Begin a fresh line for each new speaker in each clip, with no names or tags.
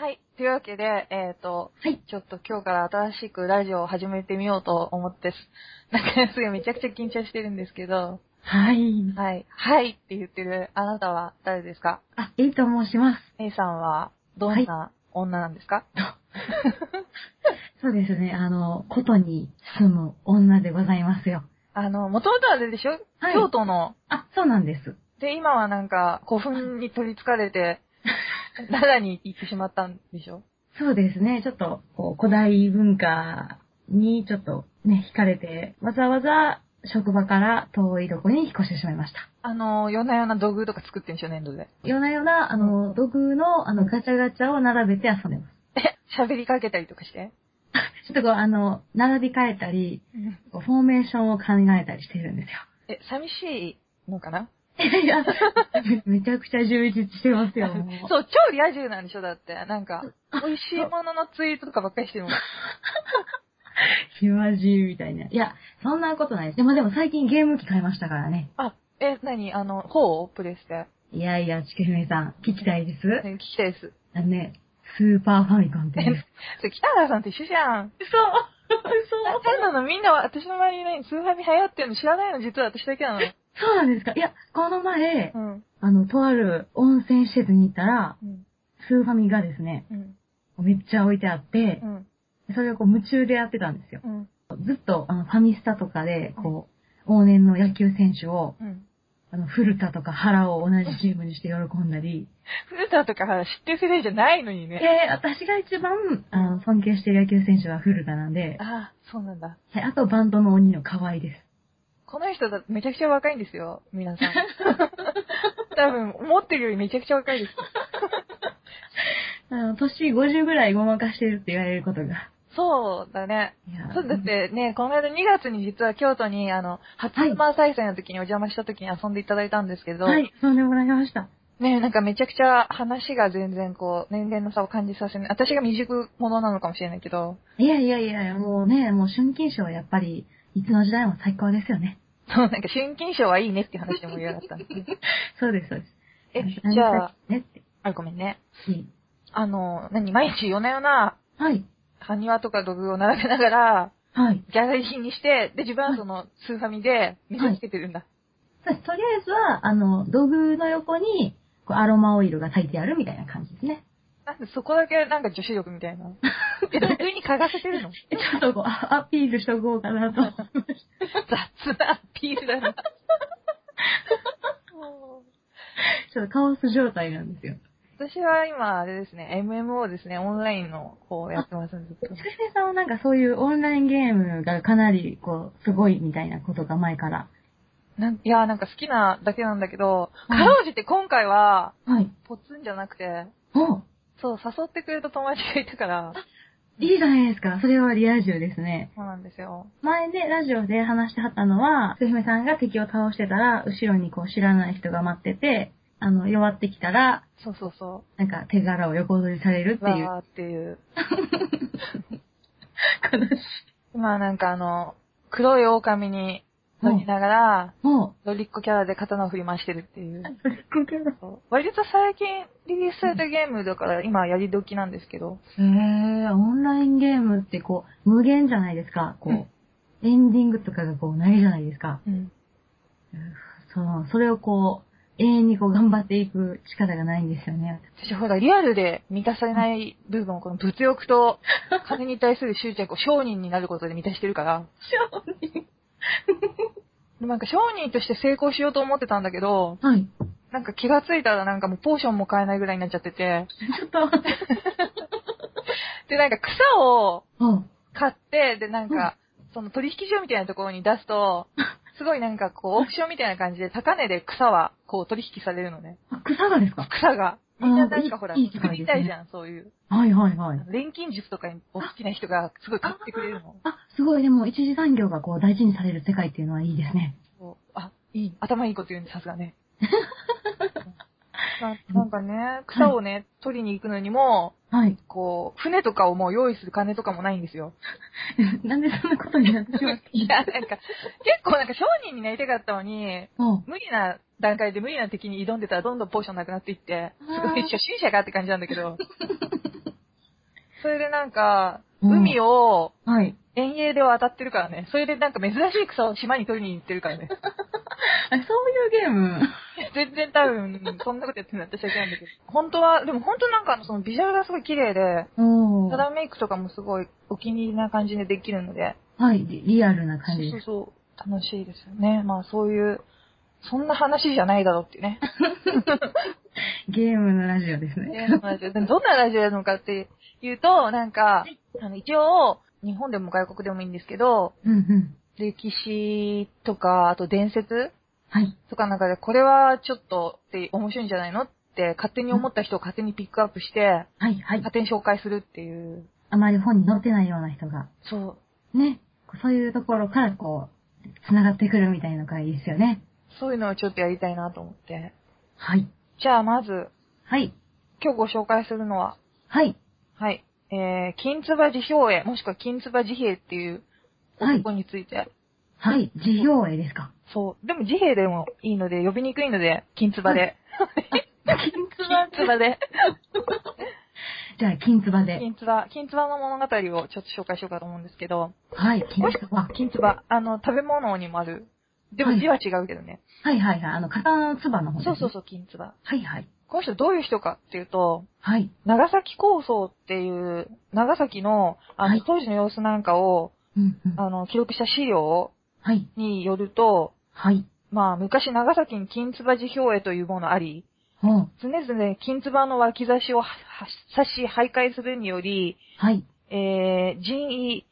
はい。というわけで、えっ、と、
はい。
ちょっと今日から新しくラジオを始めてみようと思ってす。なんかすごいめちゃくちゃ緊張してるんですけど、
はい。
はい。はいって言ってるあなたは誰ですか？
あ、いいと申します。
?A さんはどんな女なんですか、
そうですね。あの、ことに住む女でございますよ。
あの、もともとはあれでしょ、
はい
京都の、
あ、そうなんです。
で、今はなんか古墳に取り憑かれて、奈良に行ってしまったんでしょ？
そうですね。ちょっと、こう、古代文化にちょっとね、惹かれて、わざわざ職場から遠いとこに引っ越してしまいました。
あの、夜な夜な道具とか作ってんでしょ、粘土で？
夜な夜な、あの、土偶の、あの、ガチャガチャを並べて遊んでます。
え、喋りかけたりとかして？
ちょっとこう、あの、並び替えたり、フォーメーションを考えたりしてるんですよ。
え、寂しいのかな？い
やいや、め めちゃくちゃ充実してますよ。もう
そう、超リア充なんでしょだって。なんか、美味しいもののツイートとかばっかりしてるもん。
暇人みたいな。いや、そんなことないです。でもでも最近ゲーム機買いましたからね。
あ、え、何？あの、ほう？プレステ。
いやいや、ちくひめさん、聞きたいです。
ね聞きたいです。
あのね、スーパーファミコンって。
それ、北原さんと一緒じゃん。
嘘
そうなの？みんなは、私の周りにスーファミ流行ってるの知らないの？実は私だけなの。
そうなんですかいや、この前
う、ん。
あの、とある温泉施設に行ったら、
うん。
スーファミがですね、
うん。
めっちゃ置いてあって
う、ん。
それをこう夢中でやってたんですよ。
うん。
ずっと、あの、ファミスタとかで、こう、往年の野球選手を、
うん。
あの、古田とか原を同じチームにして喜んだり、
古田とか知ってる世代じゃないのにね。
えー、私が一番、あの、尊敬してる野球選手は古田なんで、
ああ、そうなんだ。
はい、あとバンドの鬼の河合です。
この人だめちゃくちゃ若いんですよ、皆さん。多分、思ってるよりめちゃくちゃ若いです。
あの、年50ぐらいごまかしてるって言われることが。
そうだね。そうだってね、この間2月に実は京都に、あの、初馬再生の時にお邪魔した時に遊んでいただいたんですけど、
はい、そうでもらいました。
ね、なんかめちゃくちゃ話が全然こう、年齢の差を感じさせない。私が未熟者なのかもしれないけど、
いやいやいや、もうね、もう春金賞はやっぱり、いつの時代も最高ですよね。
そう、なんか春金賞はいいねっていう話で盛り上がったんですね。
そうです、そうです。
え、
何
じゃあ、
ねって。
あ、ごめんね。
い
あの、何、毎日夜な夜な、
はい、
埴輪とか土偶を並べながら、
はい。
ギャラリーにして、で、自分はその、スーファミで、水つけてるんだ。
そうですとりあえずは、あの、土偶の横に、こうアロマオイルが炊いてあるみたいな感じですね。
なんでそこだけなんか女子力みたいな。え、土偶に嗅がせてるの
えちょっとこう、あアピールしとこうかなと。
雑なアピールだな。
ちょっとカオス状態なんですよ。
私は今、あれですね、MMO ですね、オンラインの方をやってますんですけど
つ。くしめさんはなんかそういうオンラインゲームがかなり、こう、すごいみたいなことが前から。
なんいや、なんか好きなだけなんだけど、
うん
かろうじて今回は、
はい。
ポツンじゃなくて、
お
そう、誘ってくれた友達がいたから、
いいじゃないですか。それはリア充ですね。
そうなんですよ。
前ね、ラジオで話してはったのは、つくしめさんが敵を倒してたら、後ろにこう知らない人が待ってて、あの、弱ってきたら、
そうそうそ
なんか手柄を横取りされるっ
う。
ていう。
わーっていう。
悲しい。
今なんかあの、黒い狼に乗りながら、
も
ロリッコキャラで刀を振り回してるっていう。
う、それこけだ。
そう割と最近リリースされたゲームだから今やり時なんですけど。
へー、オンラインゲームってこう、無限じゃないですか。こう、
うん
エンディングとかがこう、ないじゃないですか。
うん。
その、それをこう、永遠にこう頑張っていく力がないんですよね。
私ほら、リアルで満たされない部分をこの物欲と金に対する執着を商人になることで満たしてるから。
商人。
で なんか商人として成功しようと思ってたんだけど、
はい。
なんか気がついたらなんかもうポーションも買えないぐらいになっちゃってて、
ちょっと待って。
でなんか草を
うん。
買って、でなんか、その取引所みたいなところに出すと、すごいなんかこうオークションみたいな感じで高値で草はこう取引されるのね。
あ、草がですか？
草が。みんななんかほら、
いい
作りたいじゃん、そういう。
はいはいはい。
錬金術とかにお好きな人がすごい買ってくれるの。
あ、すごい、でも一次産業がこう大事にされる世界っていうのはいいですね。
そうあ、いい。頭いいこと言うんで、さすがね。ななんかね、草をね、取りに行くのにも、
はい。
こう、船とかをもう用意する金とかもないんですよ。
なんでそんなことになってしまった
いや、なんか、結構なんか商人になりたかったのに、
の
無理な段階で無理な敵に挑んでたらどんどんポーションなくなっていって、すごい初心者がって感じなんだけど、それでなんか、
うん
海を
はい。
遠泳で渡ってるからね。それでなんか珍しい草を島に取りに行ってるからね。
あ、そういうゲーム。
全然多分、そんなことやってるの私は知らないんだけど。本当は、でも本当なんかそのビジュアルがすごい綺麗で、
おー。
肌メイクとかもすごいお気に入りな感じでできるので、
はい、リリアルな感じ
そうそう、楽しいですよね。まあそういう、そんな話じゃないだろうっていうね。
ゲームのラジオですね。
えーまあでどんなラジオやるのかっていうと、なんか、あの、一応、日本でも外国でもいいんですけど、
うんうん。
歴史とか、あと伝説
はい。
とかの中で、これはちょっとって面白いんじゃないのって勝手に思った人を勝手にピックアップして、
はい、はい
勝。手に紹介するっていう。
あまり本に載ってないような人が、
そう。
ね、そういうところからこう、繋がってくるみたいなのがいいですよね。
そういうのをちょっとやりたいなと思って。
はい。
じゃあまず、
はい。
今日ご紹介するのは、
はい。
はい。えー、金唾辞表絵、もしくは金唾辞兵っていう男について。
はい。辞表絵ですか。
そう。でも辞兵でもいいので、呼びにくいので、金唾で。
金
金唾で。
じゃあ、金唾で。
金唾、金唾の物語をちょっと紹介しようかと思うんですけど、
はい、金唾。
金唾、あの、食べ物にもある。でも字は違うけどね。
はいはいはい。あの、刀の唾の方です、ね。
そうそうそう、金唾。
はいはい。
この人どういう人かっていうと、
はい。
長崎構想っていう、長崎の、あの、
はい
当時の様子なんかを、
うんうん。
あの、記録した資料
はい。
によると、
はい。
まあ、昔長崎に金唾辞表絵というものあり、
ほう。
常々金唾の脇差しをはは差し徘徊するにより、
はい。
えー、人為、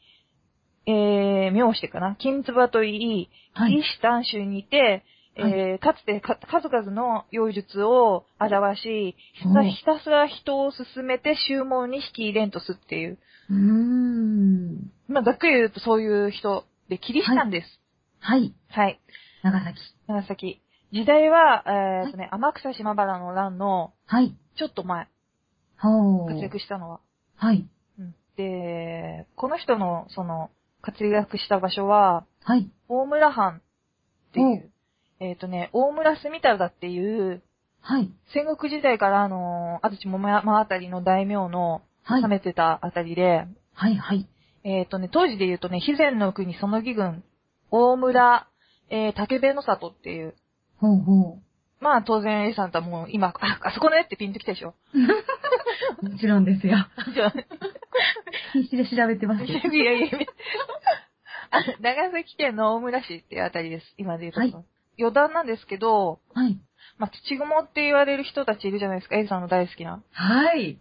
えー、名してかな、金唾といい、
は
師短州にて、えーかつてか数々の妖術を表し、ひたすら人を進めて宗門に引き入れんとすっていう。
うーん。
まあ、ざっくり言うとそういう人で、キリシタンです。
はい。
はい。
長崎。
長崎。時代は、えーとね、天草島原の乱の、
はい。
ちょっと前。活躍したのは。
はい。
うんで、この人の、その、活躍した場所は、
はい。
大村藩っていう、えっ、とね、大村住忠っていう、
はい。
戦国時代からあの、安土桃山あたりの大名の
はい
治。めてたあたりで、
はい。はい。
えっ、とね、当時で言うとね、肥前の国その義軍、大村、えー、竹部の里っていう、
ほうほ
まあ当然 A さんとはもう今、あ、あそこねってピンときたでしょ。
う。もちろんですよ。必死で調べてます。
いやいやいや。あ長崎県の大村市っていうあたりです。今で言うと。
はい
余談なんですけど、
はい。
まあ、土雲って言われる人たちいるじゃないですか。A さんの大好きな。
はい。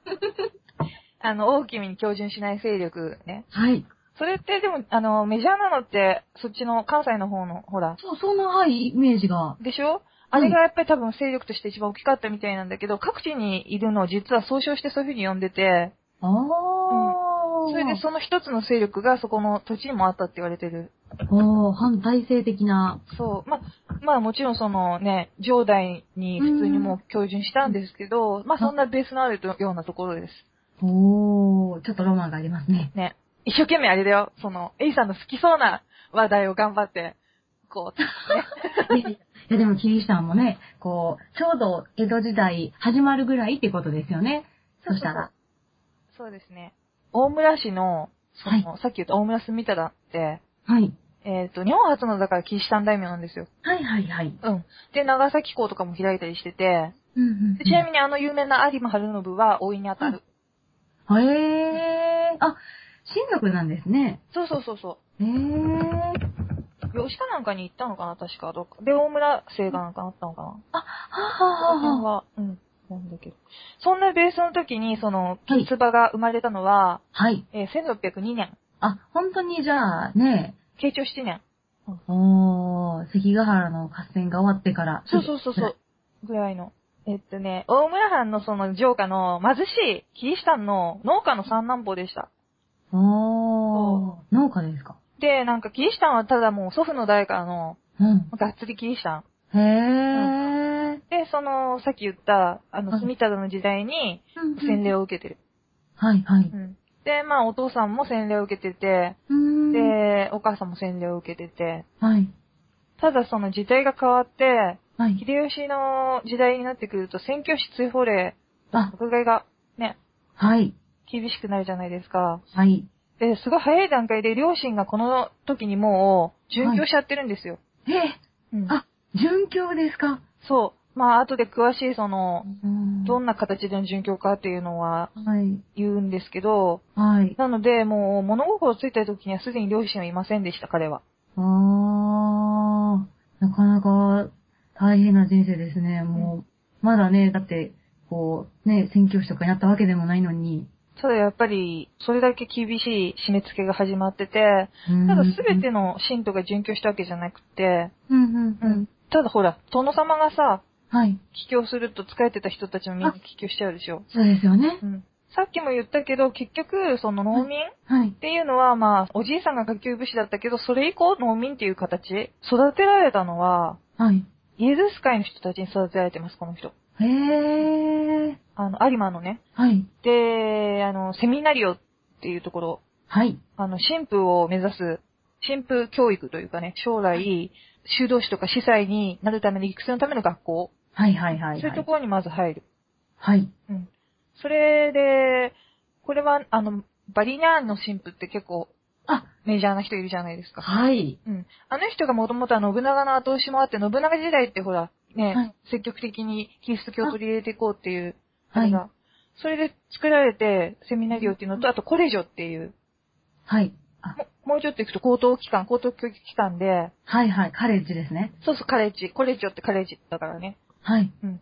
あの、大きに標準しない勢力ね。
はい。
それってでも、あの、メジャーなのって、そっちの関西の方の、ほら、
そう、その、はい、イメージが。
でしょ？あれがやっぱり多分勢力として一番大きかったみたいなんだけど、各地にいるのを実は総称してそういう風に呼んでて、
ああ、
それでその一つの勢力がそこの土地にもあったって言われてる。
おー、反体制的な。
そう。まあ、まあもちろんそのね、上代に普通にもう標準したんですけど、まあそんなベースのあるようなところです。
おー、ちょっとロマンがありますね。
ね。一生懸命あれだよ。その、エイさんの好きそうな話題を頑張って、こう、ね。
いや、でも、キリシタンもね、こう、ちょうど江戸時代始まるぐらいってことですよね。そしたら。
そうですね。大村市の、その、さっき言った大村住忠って、
はい。
えっ、と、日本初のだからキリシタン大名なんですよ。
はいはいはい。
うん。で、長崎港とかも開いたりしてて、
うんうん
でちなみにあの有名な有馬春信は大いに当たる。
に。へー。あ、親族なんですね。
そうそうそうそ
へー。
う。吉かなんかに行ったのかな確か。どっか。で、大村生がなんかあったのかな
あ、ははははは。
は、うん。なんだけど。そんなベースの時に、その、
はい
キツバが生まれたのは、
はい。
えー1602年。
あ、本当にじゃあね、
慶長7年。
おー、関ヶ原の合戦が終わってから。
そうそうそうそう。ぐらいの。えっとね、大村藩のその城下の貧しいキリシタンの農家の三男坊でした。
おー、農家ですか？
で、なんかキリシタンはただもう祖父の代からの
うん。
がっつりキリシタン。
へー。
で、その、さっき言った、あの、
はい
住忠の時代に洗礼を受けてる。
はいはい。
うん。で、まあ、お父さんも洗礼を受けてて。で、お母さんも洗礼を受けてて、
はい。
ただその時代が変わって、
はい。
秀吉の時代になってくると、宣教師追放令、
あ、
迫害が、ね、
はい。
厳しくなるじゃないですか。
はい。
で、すごい早い段階で両親がこの時にもう、殉教しちゃってるんですよ。
え
うん
あ、殉教ですか？
そう。まあ、後で詳しいその、
うん
どんな形での殉教かっていうのは
はい。
言うんですけど、
はい。
なので、もう物心ついた時にはすでに両親はいませんでした、彼は。
あー、なかなか大変な人生ですね。もう、まだね、だって、こう、ね、宣教師とかになったわけでもないのに。
ただやっぱり、それだけ厳しい締め付けが始まってて、
うん
ただ全ての信徒が殉教したわけじゃなくて、
うんうんうん。
ただほら、殿様がさ、
はい。
帰郷すると使えてた人たちもみんな帰郷しちゃうでしょ。
そうですよね。
うん。さっきも言ったけど、結局、その農民
はい
っ。ていうのは、まあ、おじいさんが下級武士だったけど、それ以降農民っていう形、育てられたのは、
はい。
イエズス会の人たちに育てられてます、この人。
へー。
あの、有馬のね。
はい。
で、あの、セミナリオっていうところ、
はい。
あの、神父を目指す、神父教育というかね、将来、修道士とか司祭になるための育成のための学校、
はいはいはい。
そういうところにまず入る。
はい。
うん。それで、これは、あの、バリニャーンの神父って結構
あ、
メジャーな人いるじゃないですか。
はい。
うん。あの人がもともとは信長の後押しもあって、信長時代ってほら、ね、
はい
積極的にキリスト教を取り入れていこうっていう、あ
はい。
それで作られて、セミナリオっていうのと、あとコレジョっていう、
はい。あ、
ももうちょっと行くと高等機関、高等教育機関で、
はいはい。カレッジですね。
そうそう、カレッジ、コレジョってカレッジだからね。
はい。
うん。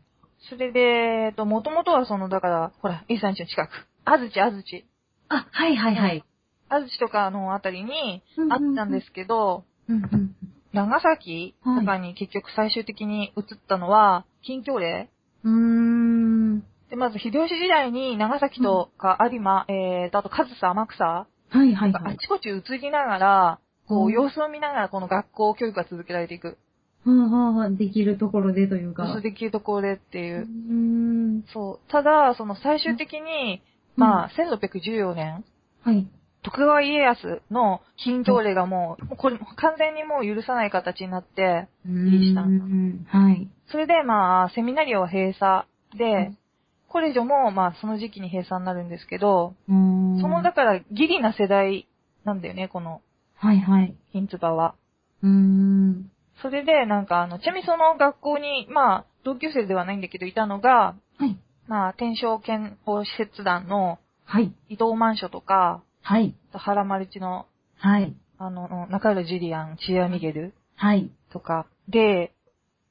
それで、えっと、もともとはその、だから、ほら、イーサンチの近く、安土、安土。
あ、はいはいはい。
安土とかのあたりにあったんですけど、
うんうん。
長崎とかに結局最終的に移ったのは、近畿令
うーん。
で、まず秀吉時代に長崎とか有馬、えーと、あと上総天草
はいはいはい。
あちこち移りながら、こ
う
様子を見ながらこの学校教育が続けられていく。
うんうんうん。できるところでというか。
そうできるところでっていうう。
ーん。
そう。ただ、その最終的に、まあ、1614年、
はい。
徳川家康の禁教令がもう、これ完全にもう許さない形になって、
う
リリーした
ーんはい。
それでまあ、セミナリオは閉鎖で、
うん
コレジョもまあ、その時期に閉鎖になるんですけど、その、だから、ギリな世代なんだよね、この、
はいはい。
ヒンツバは。
うーん。
それで、なんかあの、ちなみにその学校に、まあ、同級生ではないんだけど、いたのが、
はい。
まあ、天正憲法施設団の
はい。
伊藤万所とか、
はい。
原マルチの、
はい。
あの、中浦ジュリアン、チアミゲル
はい。
とか、で、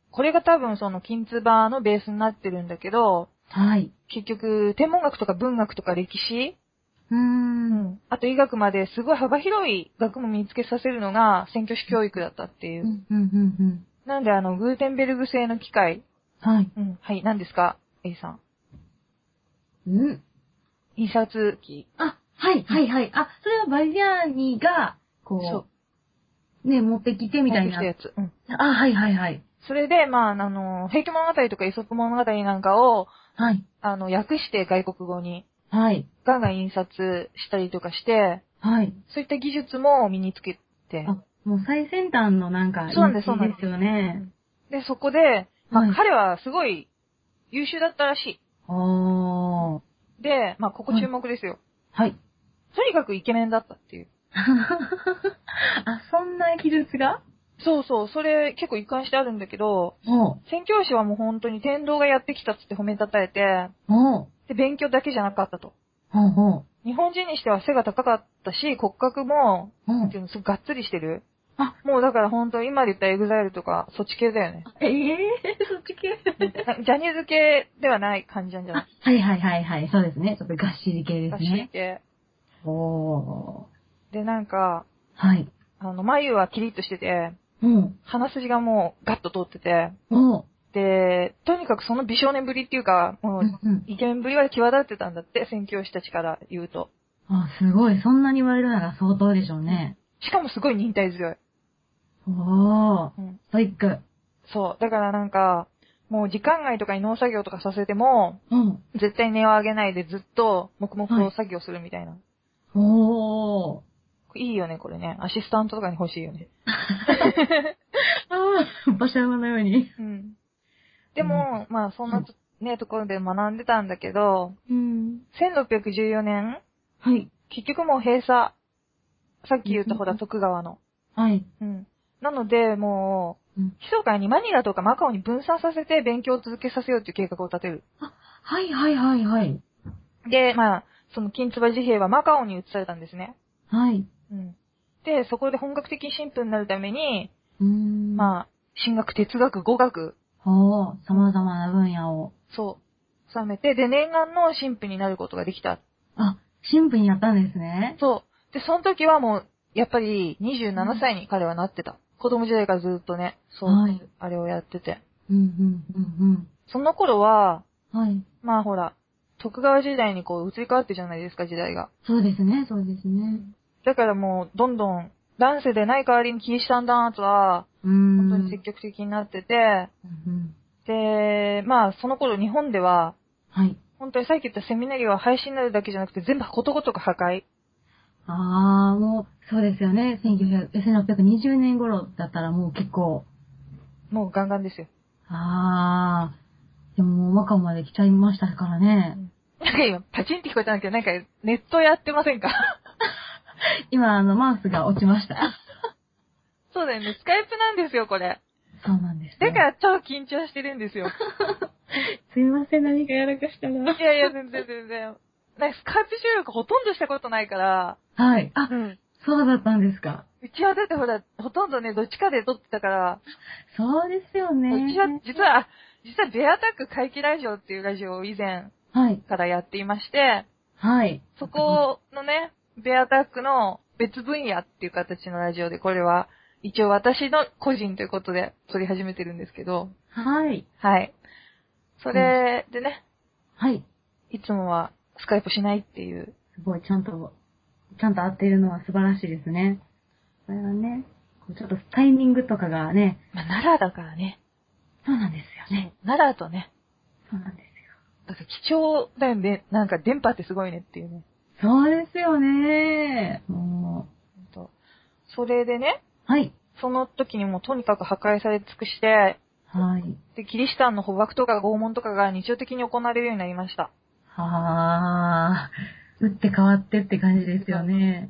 これが多分その、金ツバのベースになってるんだけど、
はい。
結局、天文学とか文学とか歴史
うーん。
あと医学まですごい幅広い学問を身につけさせるのが選挙師教育だったっていうう。
ん、うん、うん、
なんであの、グーテンベルグ製の機械。
うん。はい。
うん。はい、何ですか ?A さん。
うん。
印刷機。
あ、はい、はい、はい。あ、それはバリアーニが、
そ
こう、ね、持ってきてみたいな
持って。きたやつ。うん。
あ、はい、はい、はい。
それで、まあ、あの、平家物語とかイソップ物語なんかを、
はい。
あの、訳して外国語に、
はい。
ガンガン印刷したりとかして、
はい。
そういった技術も身につけて、
あ、もう最先端のなんか、
そうなんですそうなんです
よね。
で、そこで、まあ、
はい
彼はすごい優秀だったらしい。
おー。
で、まあ、ここ注目ですよ。
はい。
とにかくイケメンだったっていう。
あ、そんな技術が？
そうそう、それ結構一貫してあるんだけど。宣教師はもう本当に天道がやってきたっつって褒めたたえて。で、勉強だけじゃなかったと。日本人にしては背が高かったし、骨格も、
ほう
なんていうの、すごいがっつりしてる。
あ、
もうだから本当今で言った EXILE とか、そっち系だよね。
ええ そっち系？
なジャニーズ系ではない感じなんじゃない？
はいはいはいはい。そうですね。ちょっとがっしり系です
らしい
ね。
系。
おー。
で、なんか、
はい。
あの、眉はキリッとしてて、
うん。
鼻筋がもうガッと通ってて、
おう。
で、とにかくその美少年ぶりっていうか、もう。イケメンぶりは際立ってたんだって、宣教師たちから言うと。
あ、すごい。そんなに言われるなら相当でしょうね。
しかもすごい忍耐強い。
おー。
うん。
ストイック。
そう。だからなんか、もう時間外とかに農作業とかさせても、
うん。
絶対値を上げないでずっと黙々と作業するみたいな。
おー。
い、いよね、これね。アシスタントとかに欲しいよね。
あー、馬車馬のように。
うん。でも、まあそんなね、ところで学んでたんだけど、
うん。
1614年、
はい。
結局もう閉鎖。さっき言ったほら、
うん
徳川の。
はい。
うん。なので、も
うん
う、密かにマニラとかマカオに分散させて勉強を続けさせようっていう計画を立てる。
はいはいはいはい。
で、まあ、その金唾治兵衛はマカオに移されたんですね。
はい。
うん。で、そこで本格的神父になるために、
うーん。あ。
まあ、進学、哲学、語学、
ほう、様々な分野を。
そう、収めて、で、念願の神父になることができた。
あ、神父にやったんですね。
そう。で、その時はもう、やっぱり27歳に彼はなってた。子供時代からずっとね、そう、
はい
あれをやってて。
うん、うん、うん、
その頃は、
うん。はい。
まあほら、徳川時代にこう移り変わってるじゃないですか、時代が。
そうですね、そうですね。
だからもう、どんどん、男性でない代わりにキリシタン弾圧は、
うーん。
本当に積極的になってて、
うんうん
で、まあその頃日本では、
はい。
本当にさっき言ったセミナリは廃止になるだけじゃなくて全部ことごとく破壊。
あー、もう、そうですよね。1900 1620年頃だったらもう結構、
もうガンガンですよ。
あー、でももうマカオまで来ちゃいましたからね。
なんか今、パチンって聞こえたんだけど、なんかネットやってませんか？
今、あの、マウスが落ちました。
そうだよね、スカイプなんですよ、これ。
そうなんです、
だから超緊張してるんですよ。
すいません、何かやらかしたら。
いやいや、全然全然。なんかスカイプ収録ほとんどしたことないから、
はい。あ、
うん。
そうだったんですか。
うちはだってほら、ほとんどね、どっちかで撮ってたから、
そうですよね。
うちは、実は、あ実はベアタック怪奇ラジオっていうラジオを以前
はい。
からやっていまして、
はい。
そこのね、ベアタックの別分野っていう形のラジオで、これは一応私の個人ということで撮り始めてるんですけど、
はい。
はい。それでね、
はい。
いつもはスカイプしないっていう。
すごい、ちゃんと、ちゃんと合っているのは素晴らしいですね。これはね、ちょっとタイミングとかがね、
まあ、奈良だからね。
そうなんですよね。
奈良とね、
そうなんですよ。
だから貴重だよね。なんか電波ってすごいねっていうね。
そうですよね。も
ほんとそれでね、
う、はい。
その時にもうとにかく破壊され尽くして、
はい。
で、キリシタンの捕獲とか拷問とかが日常的に行われるようになりました。
はー。打って変わってって感じですよね。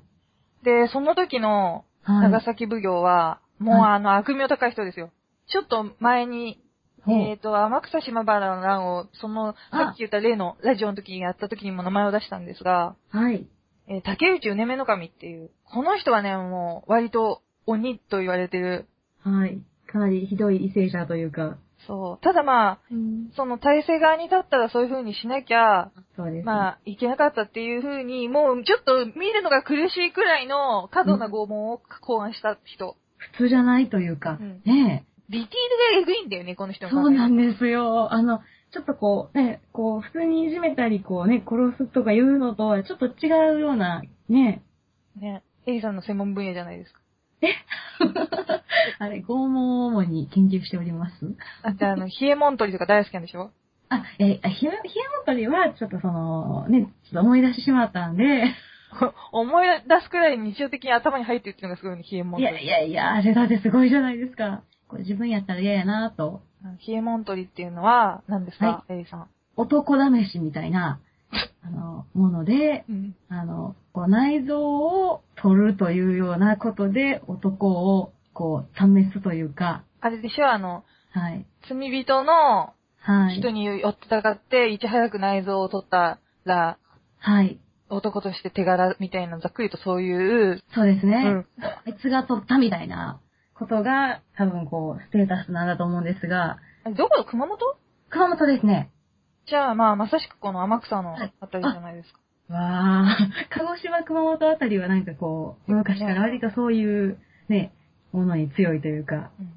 で、その時の
はい。
長崎奉行は、もう
はい
あの悪名高い人ですよ。ちょっと前に、えっ、と、天草島原の乱を、その、さっき言った例のラジオの時にやった時にも名前を出したんですが、
はい。
えー竹内うねめの神っていう、この人はね、もう、割と鬼と言われてる。
はい。かなりひどい為政者というか。
そう。ただまあ、
うん。
その体制側に立ったらそういう風にしなきゃ、
そうです。
まあ、いけなかったっていう風に、もうちょっと見るのが苦しいくらいの過度な拷問を考案した人。
普通じゃないというか、
うん
ね
ディティールがエグいんだよね、この人
え。
の
そうなん
で
ですよ。あの、ちょっとこう、ね、こう、普通にいじめたり、こうね、殺すとかいうのとはちょっと違うような、ね。
す。ね。エイさんの専門分野じゃないですか。
あれ、拷問を主に研究しております？
あとあの、ヒエモントリとか大好きなんでしょ？
あ、え、あひや、ひやもとりは、ちょっとその、ね、ちょっと思い出してしまったんで、
思い出すくらい日常的に頭に入ってるっていうのがすごいね、ヒエモン
い
トリ。
やいやいや、あれだってすごいじゃないですか。これ自分やったら嫌やなと。
あのヒエモントリっていうのは、何ですか、エイさん。
男試しみたいな、あの、もので、
うん。
あの、こう内臓を取るというようなことで男を、こう、試すというか、
あれでしょ？あの、
はい。
罪人の
はい。
人に寄ってたかって、いち早く内臓を取ったら、
はい。
男として手柄みたいな、ざっくりとそういう、
そうですね。
うん
あいつが取ったみたいなことが、多分こう、ステータスなんだと思うんですが、
どこだ？熊本？
熊本ですね。
じゃあまあ、まさしくこの天草の
はい。
あたりじゃないですか。
わー、鹿児島、熊本あたりはなんかこう、昔から割とそういう、ね、ものに強いというか、
うん。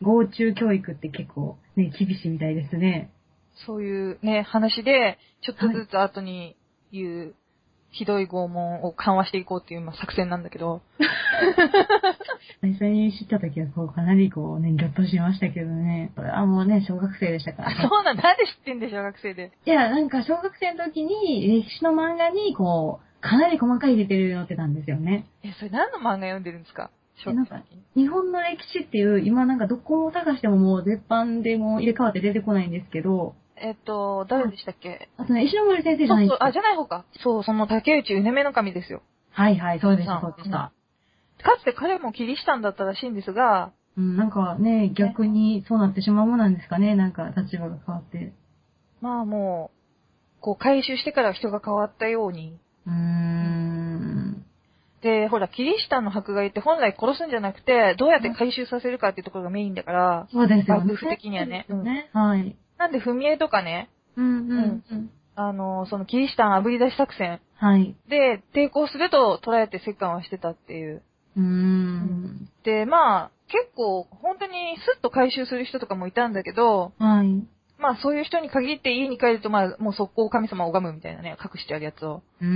合中教育って結構ね、厳しいみたいですね。
そういうね、話で、ちょっとずつ後に言う、ひどい拷問を緩和していこうっていう、まあ、作戦なんだけど。
最初に知った時はこう、かなりこうね、ぎょっとしましたけどね。それはもうね、小学生でしたから、ね。
そうなん、なんで知ってんで、小学生で。
いや、なんか小学生の時に歴史の漫画にこう、かなり細かいディテール載ってたんですよね。
え、それ何の漫画読んでるんですか？
なんか。日本の歴史っていう、今なんかどこを探してももう絶版でもう入れ替わって出てこないんですけど、
えっと、誰でしたっけ？
あとね、石ノ森先生じゃないです、か？
そうそうあ、じゃない方か。そう、その竹内うねめの神ですよ。
はいはい、そうでした、そうでした。
かつて彼もキリシタンだったらしいんですが、
うん、なんかね、逆にそうなってしまうもんなんですかね、なんか立場が変わって。
まあもう、こう回収してから人が変わったように。
うーん。
で、ほら、キリシタンの迫害って本来殺すんじゃなくて、どうやって回収させるかっていうところがメインだから、
そうですよね。
幕府的にはね
そうですよね。はい。
なんで踏み絵とかね、
うんうんうん。
あの、そのキリシタン炙り出し作戦
はい。
で抵抗すると捉えて折檻はしてたっていう。
うーん。
で、まあ、結構、本当にスッと回収する人とかもいたんだけど、
はい。
まあそういう人に限って家に帰ると、まあもう速攻神様を拝むみたいなね、隠してあるやつを。
うー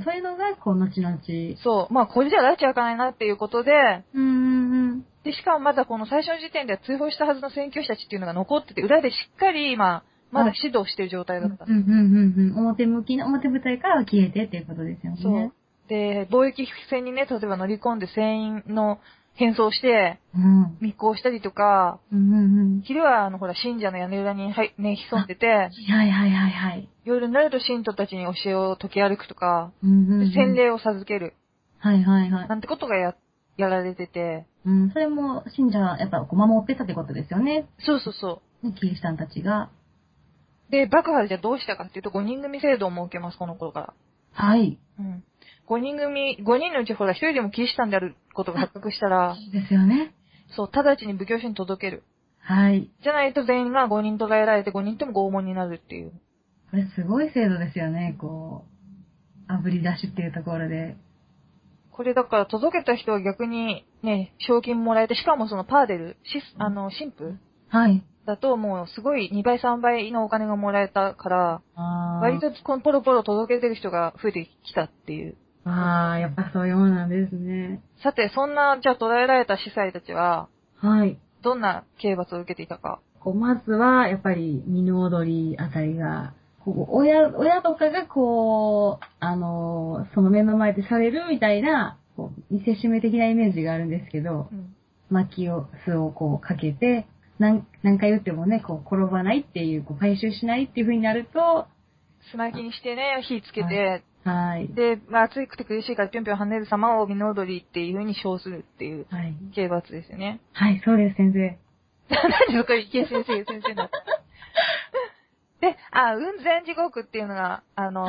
ん。そういうのが、こう、後々。
そう、まあこれじゃ拉致開かないなっていうことで、
うんうんうん。
で、しかもまだこの最初の時点では通報したはずの宣教師たちっていうのが残ってて、裏でしっかり、まあ、まだ指導してる状態だった。
うんうんうんうん。表向きの、表舞台からは消えてっていうことですよね。
そう。で、貿易船にね、例えば乗り込んで船員の変装して
うん。
密航したりとか、
うんうんうん。
昼はあの、ほら、信者の屋根裏に、はい、ね、潜んでて、
はいはいはいはい。
夜になると信徒たちに教えを解き歩くとか、
うんうんうん。
で洗礼を授ける、
はいはいはい。
なんてことがや、やられてて、
うん。それも、信者、やっぱ、こう、守ってたってことですよね。
そうそうそ
ね、キリシタンたちが。
う。で、爆破じゃどうしたかっていうと、5人組制度を設けます、この頃から。
はい。
うん。5人組、5人のうちほら、1人でもキリシタンであることが発覚したら、
そうですよね。
そう、直ちに奉教所に届ける。
はい。
じゃないと全員が5人捕らえられて5人とも拷問になるっていう。
これすごい制度ですよね、こう。炙り出しっていうところで。
これだから届けた人は逆にね、賞金もらえて、しかもそのパーデル、シス、あの、神父
はい。
だともうすごい2倍3倍のお金がもらえたから、割とこのポロポロ届けてる人が増えてきたっていう。
あー、やっぱそういうものなんですね。
さて、そんな、じゃあ捕らえられた司祭たちは、
はい。
どんな刑罰を受けていたか。
こう、まずは、やっぱり、身の踊りあたりが、こう、親、親とかがこう、あのーその目の前でされるみたいな、こう、見せしめ的なイメージがあるんですけど、
うん。
薪を、巣をこうかけて、何、何回言ってもね、こう、転ばないっていう、こう、回収しないっていう風になると、
スマキにしてね、火つけて、
はい。で、
で、まあ、暑くて苦しいからぴょんぴょん跳ねる様を身の踊りっていう風に称するっていう
はい。
刑罰ですよね。
はい、そうです、先生。
なんでそこ池江先生、先生だったで、あ、雲仙地獄っていうのが、あの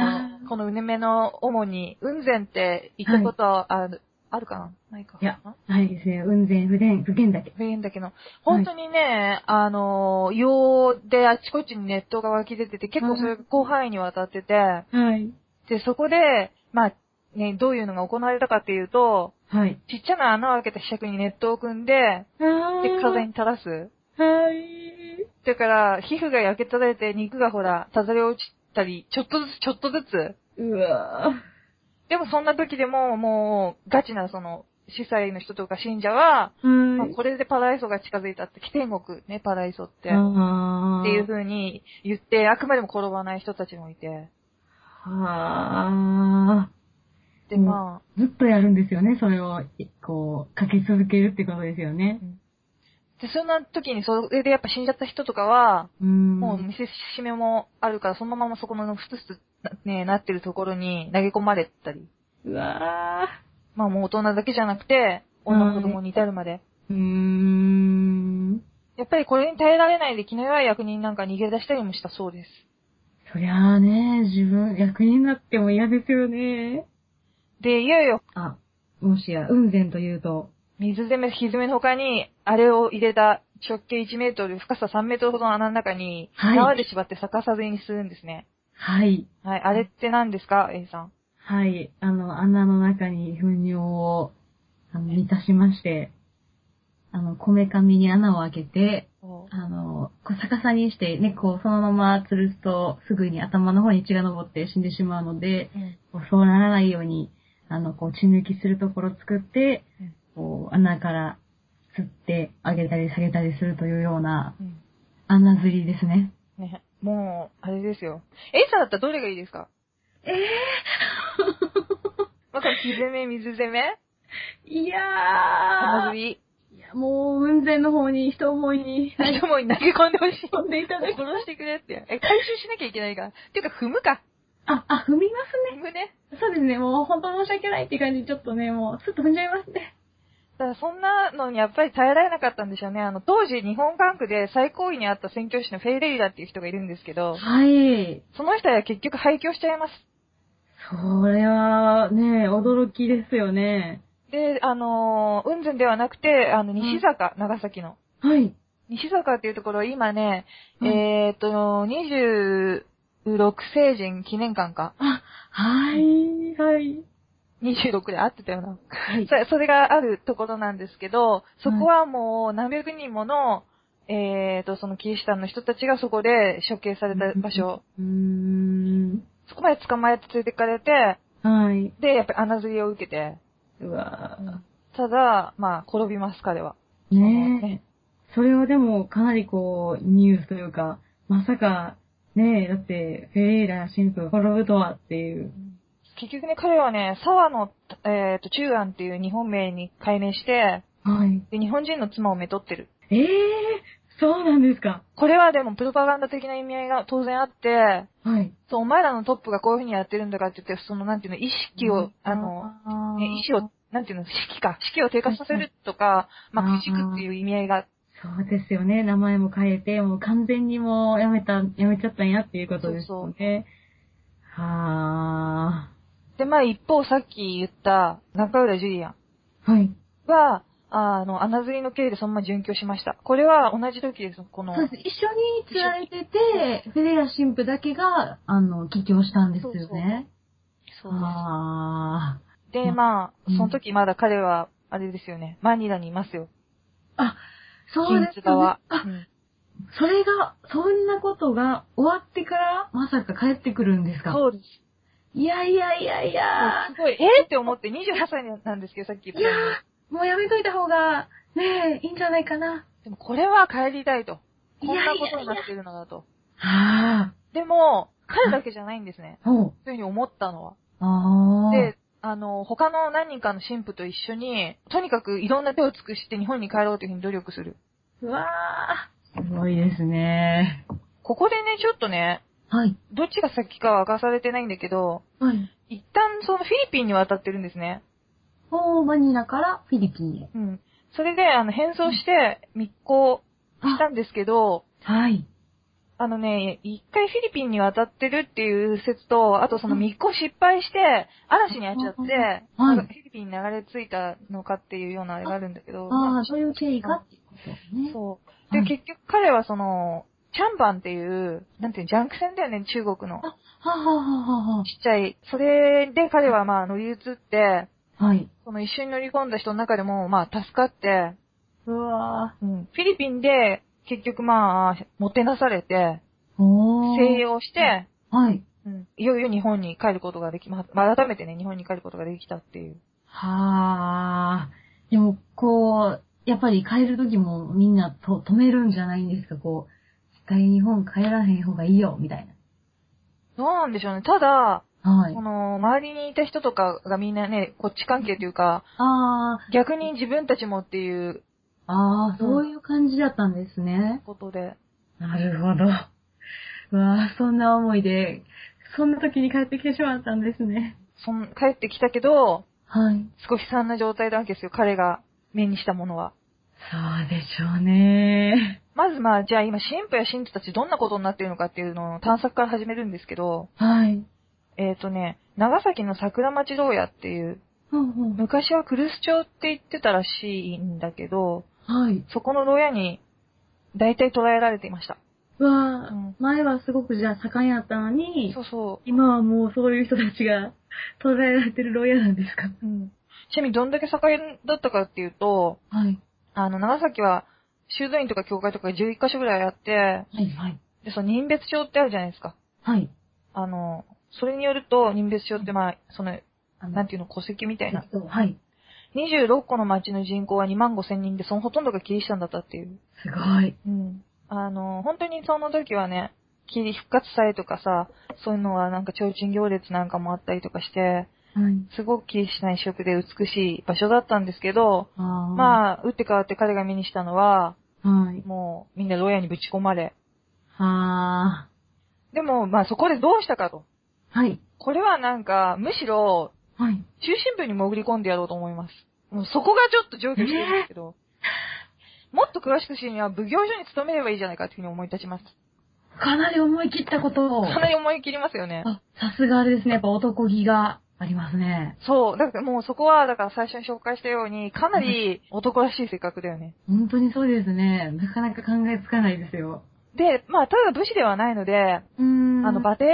このうねめの主に、雲仙って言ったことある、あるかな？ないか
いや
な
ないですね。雲仙、不伝、不言だけ。
不言だけど、本当にね、あの、硫黄であちこちに熱湯が湧き出てて、結構それが広範囲にわたってて、
はい。
で、そこで、まあ、ね、どういうのが行われたかっていうと、
はい。
ちっちゃな穴を開けたひしゃくに熱湯を汲んで、
あ
で、風に垂らす。
はい。
だから、皮膚が焼けただれて、肉がほら、たざれ落ちたり、ちょっとずつ、ちょっとずつ。
うわ
でもそんな時でも、もう、ガチなその、司祭の人とか信者は、これでパライソが近づいたって、天国ね、パライソって。っ
あ
ていう風に言って、あくまでも転ばない人たちもいて。
は
で、
うん
まあ、
ぁ。ずっとやるんですよね、それを、こう、かけ続けるってことですよね。
で、そんな時に、それでやっぱ死んじゃった人とかは、
うん。
もう見せしめもあるから、そのままそこのふつふつね、なってるところに投げ込まれたり。
うわ
まあもう大人だけじゃなくて、女の子供に至るまで。
ぁ。うーん。
やっぱりこれに耐えられないで気の弱い役人なんか逃げ出したりもしたそうです。
そりゃあね、自分、役人になっても嫌ですよね。
で、いよいよ、
あ、もしや、雲仙というと、
水攻め、ひずめの他に、あれを入れた直径1メートル、深さ3メートルほどの穴の中に、
はい
縄で縛って逆さずにするんですね。
はい。
はい。あれって何ですか ?A さん？
はい。あの、穴の中に糞尿を、あの、満たしまして、あの、こめかみに穴を開けて、あの、こう逆さにして、ね、こう、そのまま吊るすと、すぐに頭の方に血が上って死んでしまうので、
うん。
そうならないように、あの、こう、血抜きするところを作って、
うん
こう、穴から釣ってあげたり下げたりするというような、
うん。
穴釣りですね。
ね。もう、あれですよ。A さんだったらどれがいいですか？
え
まあ、これ、火攻め、水攻め？
ー、いやー。
穴釣り。
いやもう、雲仙の方に一思いに
人も投げ込んでほしい。
飛んでいただき
殺してくれって。え、回収しなきゃいけないから。っていうか、踏むか。
あ、あ、踏みますね。
踏むね。
そうですね、もう本当申し訳ないって感じで、ちょっとね、もう、スッと踏んじゃいますね。
だからそんなのにやっぱり耐えられなかったんでしょうね。あの、当時日本管区で最高位にあった宣教師のフェイレイラっていう人がいるんですけど、
はい。
その人は結局廃墟しちゃいます。
それは、ね、驚きですよね。
で、あのー、雲仙ではなくて、あの、西坂、長崎の。
はい。
西坂っていうところは今ね、
うん
えーっと、26成人記念館か。
あ、はい、はい。
26で合ってたよな。
はい。
そそれがあるところなんですけど、そこはもう何百人もの、えーと、そのキリシタンの人たちがそこで処刑された場所、
うーん。
そこまで捕まえて連れてかれて、
はい。
で、やっぱり穴釣りを受けて、
うわ
ただ、まあ、転びます、彼は。
ぁ。ねえ。それはでも、かなりこう、ニュースというか、まさか、ねえ、だって、フェレイラ神父が転ぶとはっていう。
結局ね、彼はね、沢の、えーと、中安っていう日本名に改名して、
はい。
で、日本人の妻をめとってる。
ええそうなんですか。
これはでも、プロパガンダ的な意味合いが当然あって、
はい。
そう、お前らのトップがこういう風にやってるんだからって言って、その、なんていうの、意識を、あの、
あー
ね、意志を、なんていうの、士気か、士気を低下させるとか、まあ、くじくっていう意味合いが、
そうですよね。名前も変えて、もう完全にもうやめた、やめちゃったんやっていうことですよね。は
で、まあ一方さっき言った中浦ジュリアン
ー。はい。
は、あの、穴釣りの経でそのまま殉教しました。これは同じ時です、この。
そうです。一緒に釣られてて、フェレラ神父だけが、あの、帰郷したんですよね。
そうです
あ
で、まあ、
うん
その時まだ彼は、あれですよね、マニラにいますよ。
ー。あ、そうですよね。あ
う、ん
それが、そんなことが終わってから、まさか帰ってくるんですか？
そうです。
いやいやいやいや
すごい、えー、って思って28歳なんですけど、さっき言った
いやもうやめといた方が、ねえ、いいんじゃないかな。
でもこれは帰りたいと。
い
こんなことになってるのだと。
は
でも、彼だけじゃないんですね。そういうふうに思ったのは。
ああ。
で、あの、他の何人かの神父と一緒に、とにかくいろんな手を尽くして日本に帰ろうというふうに努力する。
うわー。すごいですね。
ここでね、ちょっとね、
はい。
どっちが先かは明かされてないんだけど、
はい。
一旦そのフィリピンに渡ってるんですね。
おー、マニラからフィリピンへ。
うん。それで、あの、変装して密航したんですけど、
はい。
あのね、一回フィリピンに渡ってるっていう説と、あとその密航失敗して、嵐に遭っちゃって、
はい
フィリピンに流れ着いたのかっていうようなあれがあるんだけど、
あ
ま
あ、そういう経緯かっていうことね。
そう。で、
はい
結局彼はその、チャンバンっていう、なんていうの、ジャンク船だよね、中国の。
あ、ははははは
ちっちゃい。それで彼はまあ乗り移って、
はい。
その一緒に乗り込んだ人の中でもまあ助かって、
うわ
うん、フィリピンで結局まあ、もてなされて。静養して、
はい。
うん、いよいよ日本に帰ることができま、まあ改めてね、日本に帰ることができたっていう。
はあ。でも、こう、やっぱり帰るときもみんなと止めるんじゃないんですかこう、絶対日本帰らへん方がいいよ、みたい
どうなんでしょうね。ただ、
な。はい
こ。の、周りにいた人とかがみんなね、こっち関係というか、
あ
逆に自分たちもっていう
あ、ああ、そういう感じだったんですね。
ことで。
なるほど。うわあ、そんな思いで、そんな時に帰ってきてしまったんですね。
そん帰ってきたけど、
はい。
少し悲惨な状態なわけですよ、彼が目にしたものは。
そうでしょうね。
まずまあ、じゃあ今、神父や神父たちどんなことになっているのかっていうのを探索から始めるんですけど、
はい。
えっ、とね、長崎の桜町牢屋っていう、
ほうほう
昔はクルス町って言ってたらしいんだけど、
はい。
そこの牢屋に、大体捕らえられていました。
うわあ、
うん
前はすごくじゃあ盛んやったのに
そ、うそ
今はもうそういう人たちが 捉えられてる牢屋なんですか？
う。うん。ちなみにどんだけ盛んだったかっていうと、
はい。
あの、長崎は、修道院とか教会とか11カ所ぐらいあって、
はい、はい。
で、その人別帳ってあるじゃないですか。
はい。
あの、それによると、人別帳ってまあ、その、なんていうの、戸籍みたいな。
はい。
26個の町の人口は2万5千人で、そのほとんどがキリシタンだったっていう。
すごい。
うん。あの、本当にその時はね、キリ復活祭とかさ、そういうのはなんか提灯行列なんかもあったりとかして、
はい。
すごく綺麗な一色で美しい場所だったんですけど、
ああ。
まあ、打って変わって彼が目にしたのは、
あ。はい。
もうみんな牢屋にぶち込まれ。
はあ。
でも、まあそこでどうしたかと。
はい。
これはなんか、むしろ、
はい。
中心部に潜り込んでやろうと思います。もうそこがちょっと上京してるんですけど、もっと詳しく知るには奉行所に勤めればいいじゃないかっていうふうに思い立ちまし
かなり思い切ったことを。
た。かなり思い切りますよね。
あ、さすがあれですね。やっぱ男気がありますね。
そう。だからもうそこは、だから最初に紹介したように、かなり男らしい性格だよね。
本当にそうですね。なかなか考えつかないですよ。
で、まあ、ただ武士ではないので、
うーん。
あの、馬蹄？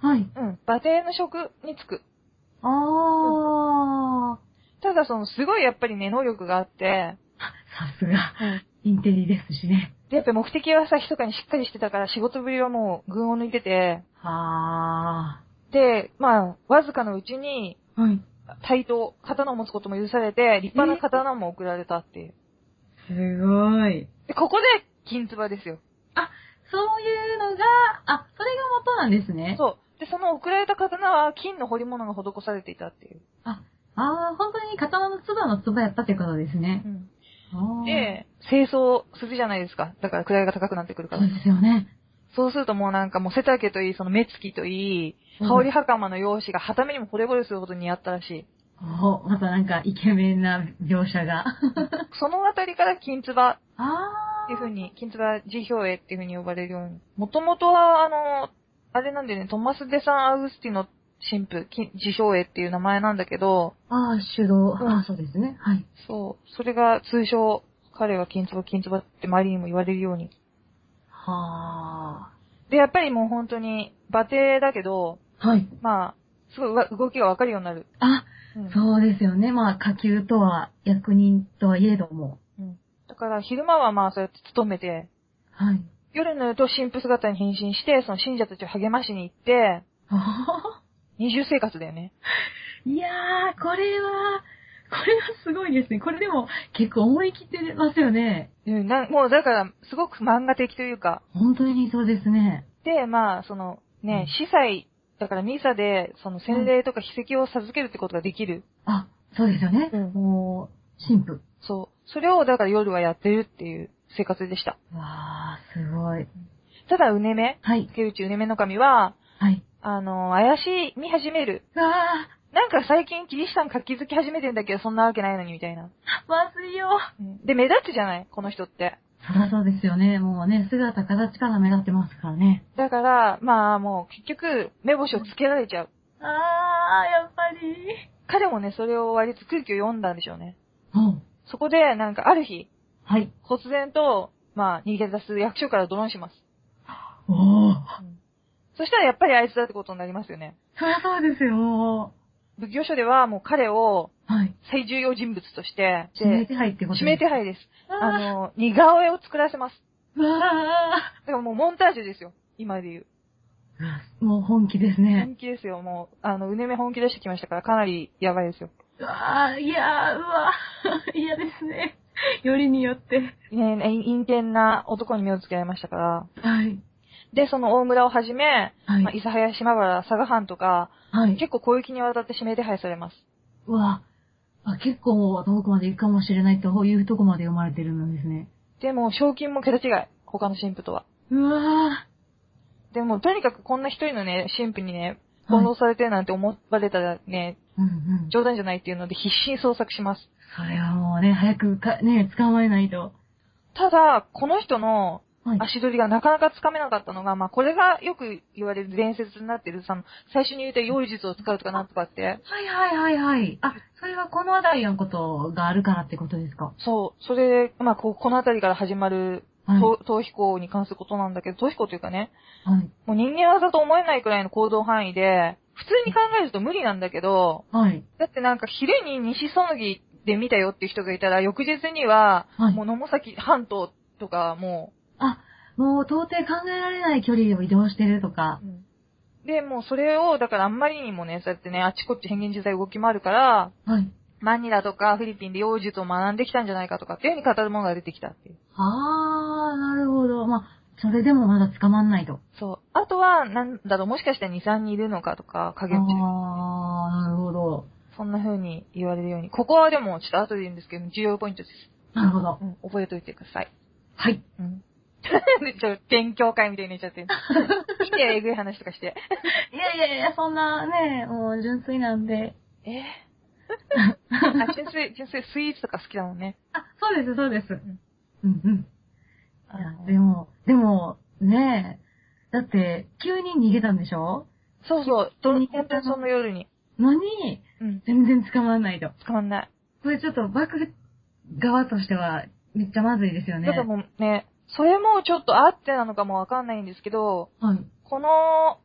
はい。
うん、馬蹄の職に就く。
あ
ただその、すごいやっぱりね、能力があって、
ー。さすが。インテリですしね。
で、やっぱり目的はさ、密かにしっかりしてたから、仕事ぶりはもう、群を抜いてて、
は
で、まあ、わずかのうちに、
ー。はい。
対等、刀を持つことも許されて、立派な刀も送られたっていう。
すごい。
で、ここで、金唾ですよ。
あ、そういうのが、あ、それが元なんですね。
そう。で、その送られた刀は、金の彫り物が施されていたっていう。
あ、あー、本当に刀の唾の唾やったってことですね
う。ん。で、清掃するじゃないですか。だから位が高くなってくるから
そう。ですよね。
そうするともうなんかもう背丈といい、その目つきといい、
うん
羽織袴の容姿がはためにも惚れ惚れするほど似合ったらしい。
おまたなんかイケメンな描写が。
そのあたりから金唾っ
あ
ていう風に、金唾辞表絵っていう風に呼ばれるように。もともとは、あの、あれなんだよね、トマス・デ・サン・アウグスティの神父、金辞表絵っていう名前なんだけど、
あー、手動。
うん
あー、そうですね。はい。
そう、それが通称、彼は金唾、金唾って周りにも言われるように。
は
で、やっぱりもう本当に、馬蹄だけど、
ー。はい。
まあ、すごい動きがわかるようになる。
あ、
うん
そうですよね。まあ、下級とは、役人とはいえども。
うんだから昼間はまあそうやって勤めて、
はい。
夜になると神父姿に変身して、その信者たちを励ましに行って、
あ
二重生活だよね。
ーいやー、これは、これはすごいですね。これでも結構思い切ってますよね。
うん、なもうだから、すごく漫画的というか。
本当にそうですね。
で、まあ、その、
うん
ね、司祭、だからミサで、その洗礼とか筆跡を授けるってことができる。
あ、そうですよね。
うん
もう、神父。
そう。それを、だから夜はやってるっていう生活でした。
わー、すごい。
ただ、うねめ、
はい。
竹内うねめの神は、
はい。
あの、怪しみ始める。
うわ
なんか最近キリシタン活気づき始めてんだけど、そんなわけないのに、みたいな。
ー、まずいよ。
うんで、目立つじゃない？この人って。
そりゃそうですよね。もうね、姿形から目立ってますからね。
だから、まあもう結局、目星をつけられちゃう。
あー、やっぱり。
彼もね、それを割と空気を読んだんでしょうね。
うん。
そこで、なんかある日、
はい。
忽然と、まあ逃げ出す役所からドローンします。
おー。
そしたらやっぱりあいつだってことになりますよね。
そりゃそうですよ、も
仏教書ではもう彼を。最重要人物として、
指名手配ってこと
指名手
配。
配です。
あ
あの、似顔絵を作らせます。
うわ
だからもうモンタージュですよ。今で言う。
ー。もう本気ですね。
本気ですよ。もう、あの、うねめ本気出してきましたから、かなりやばいですよ。
うわー、いやー、うわー。嫌ですね。よりによって。
ね、陰険な男に目をつけられましたから。
はい。
で、その大村をはじめ、
はい
まあ、諫早、島原、佐賀藩とか、
はい。
結構広域にわたって指名手配されます。
うわあ、結構遠くまで行くかもしれないというとこまで読まれてるんですね。
でも、賞金も桁違い。他の神父とは。
うわ
でも、とにかくこんな一人のね、神父にね、
はい
翻弄されてるなんて思われたらね、
ー。うんうん。
冗談じゃないっていうので必死に捜索します。
それはもうね、早くか、ね、捕まえないと。
ただ、この人の
はい。
足取りがなかなかつかめなかったのが、まあ、これがよく言われる伝説になってる、その、最初に言った用意術を使うとかなんとかって、
はいはいはいはい。あ、それはこのあたりのことがあるからってことですか？
そう、それで、まあ、ここの辺りから始まる、
はい。
逃逃避行に関することなんだけど、逃避行というかね、
はい。
もう人間技と思えないくらいの行動範囲で、普通に考えると無理なんだけど、
はい。
だってなんか昼に西そのぎで見たよっていう人がいたら、翌日には、
はい
もう野母崎半島とかも
あ、もう到底考えられない距離を移動してるとか
う、。で、もうそれを、だからあんまりにもね、そうやってね、あっちこっち変幻自在動き回るから、
はい。
マニラとかフィリピンで妖術を学んできたんじゃないかとかっていうふうに語るものが出てきたっていう。
あー、なるほど。まあ、それでもまだ捕まんないと。
そう。あとは、なんだろう、もしかしたら2、3人いるのかとか、影
あー、
内。
なるほほど。
そんな風に言われるように。ここはでも、ちょっと後で言うんですけど、重要ポイントです。
なるほど。
うん、覚えといてください。
はい。
うん。でちょ、勉強会みたいになっちゃってる。いいんだよ、えぐい話とかして。
いやいやいや、そんなね、もう純粋なんで。
え？ー、あ、純粋、純粋、スイーツとか好きだもんね。
あ、そうです、そうです。
ん
うんうん。いや、でも、でも、ねえ、だって、急に逃げたんでしょ？
そうそう、と
本
本当にその夜に。
のに、
うん、
全然捕まらないと。
捕まんない。
これちょっと、幕府側としては、めっちゃまずいですよね。
だからもうね、それもちょっとあってなのかもわかんないんですけど、
はい。
この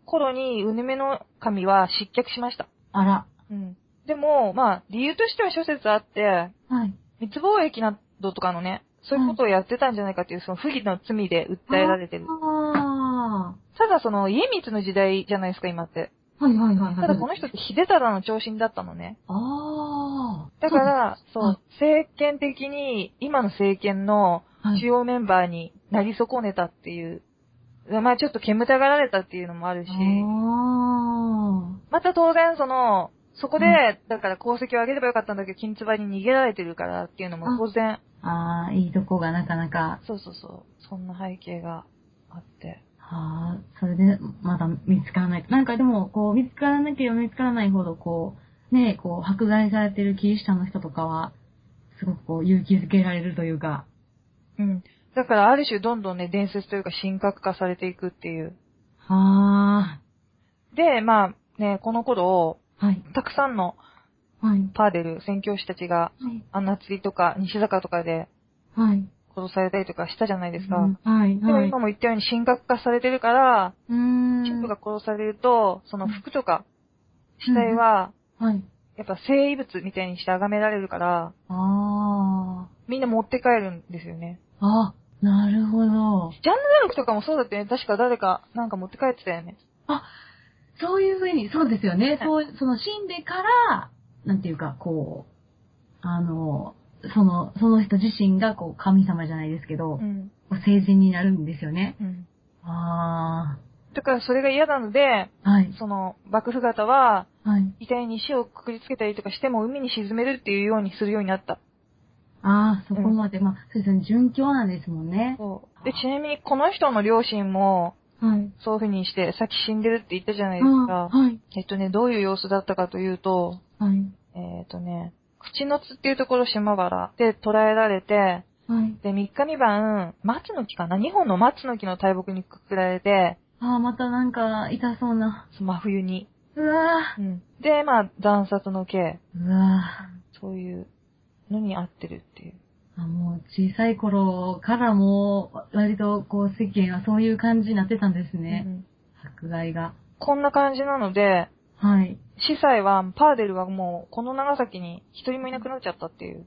頃に、うぬめの神は失脚しました。
あら。
うん。でも、まあ、理由としては諸説あって、
はい。
密貿易などとかのね、そういうことをやってたんじゃないかっていう、その不義の罪で訴えられてる。
あ
ただその、家光の時代じゃないですか、今って。
あ。はいはいはいはい。
ただこの人って秀忠の長身だったのね。
ああ。
だから、そう、
はい
政権的に、今の政権の
はい
主要メンバーになり損ねたっていう、まあちょっと煙たがられたっていうのもあるし、
あ
また当然その、そこで、
う
だから功績を上げればよかったんだけど、金唾に逃げられてるからっていうのも当然、
あ。ああ、いいとこがなかなか。
そうそうそう、そんな背景があって。
はあ、それでまだ見つからない。なんかでも、こう、見つからなければ見つからないほど、こう、ねこう、迫害されてるキリシタンの人とかは、すごくこう、勇気づけられるというか。
うん。だからある種どんどんね、伝説というか神格化されていくっていう。
はあ、
で、まあね、この頃、
はい、
たくさんの
はい、
パーデル宣教師たちが、
はい、
あんな釣りとか西坂とかで
はい。
殺されたりとかしたじゃないですか。
うんはい、
でも
はい。
今も言ったように神格化されてるから、
うーん。
神父が殺されると、その服とか、死体は、
はい。
やっぱ聖遺物みたいにして崇められるから、
あ
みんな持って帰るんですよね。
あ。あ、なるほど。
ジャンヌ・ダルクとかもそうだったよね。確か誰かなんか持って帰ってたよね。
あ、そういうふうに、そうですよね。
はい
そう、その死んでから、なんていうか、こう、あの、その、その人自身が、こう、神様じゃないですけど、
うん。
こう聖人になるんですよね。
うん。
あ
だからそれが嫌なので、
あ。はい。
その、幕府方は、
はい。
遺体に石をくくりつけたりとかしても海に沈めるっていうようにするようになった。
ああ、そこまで、まあ、そうですよね。殉教なんですもんね。
そう。で、ちなみにこの人の両親も、
はい。
そういう風にして、さっき死んでるって言ったじゃない
あ
ですか。
はい。
えっとね、どういう様子だったかというと、
はい。
えっとね、口の津っていうところ島原で捕らえられて、
はい。
で、3日3晩、松の木かな ?2 本の松の木の大木にくくられて、
ああ、またなんか、痛そうな。
真冬に。
うわ
うん。で、まあ、惨殺の刑。
ーうわ
そういうのに合ってるっていう。
ーあもう、小さい頃からもう、割と、こう、世間はそういう感じになってたんですね
う。ん
迫害が。
こんな感じなので、
はい。
司祭は、パーデルはもう、この長崎に一人もいなくなっちゃったっていう。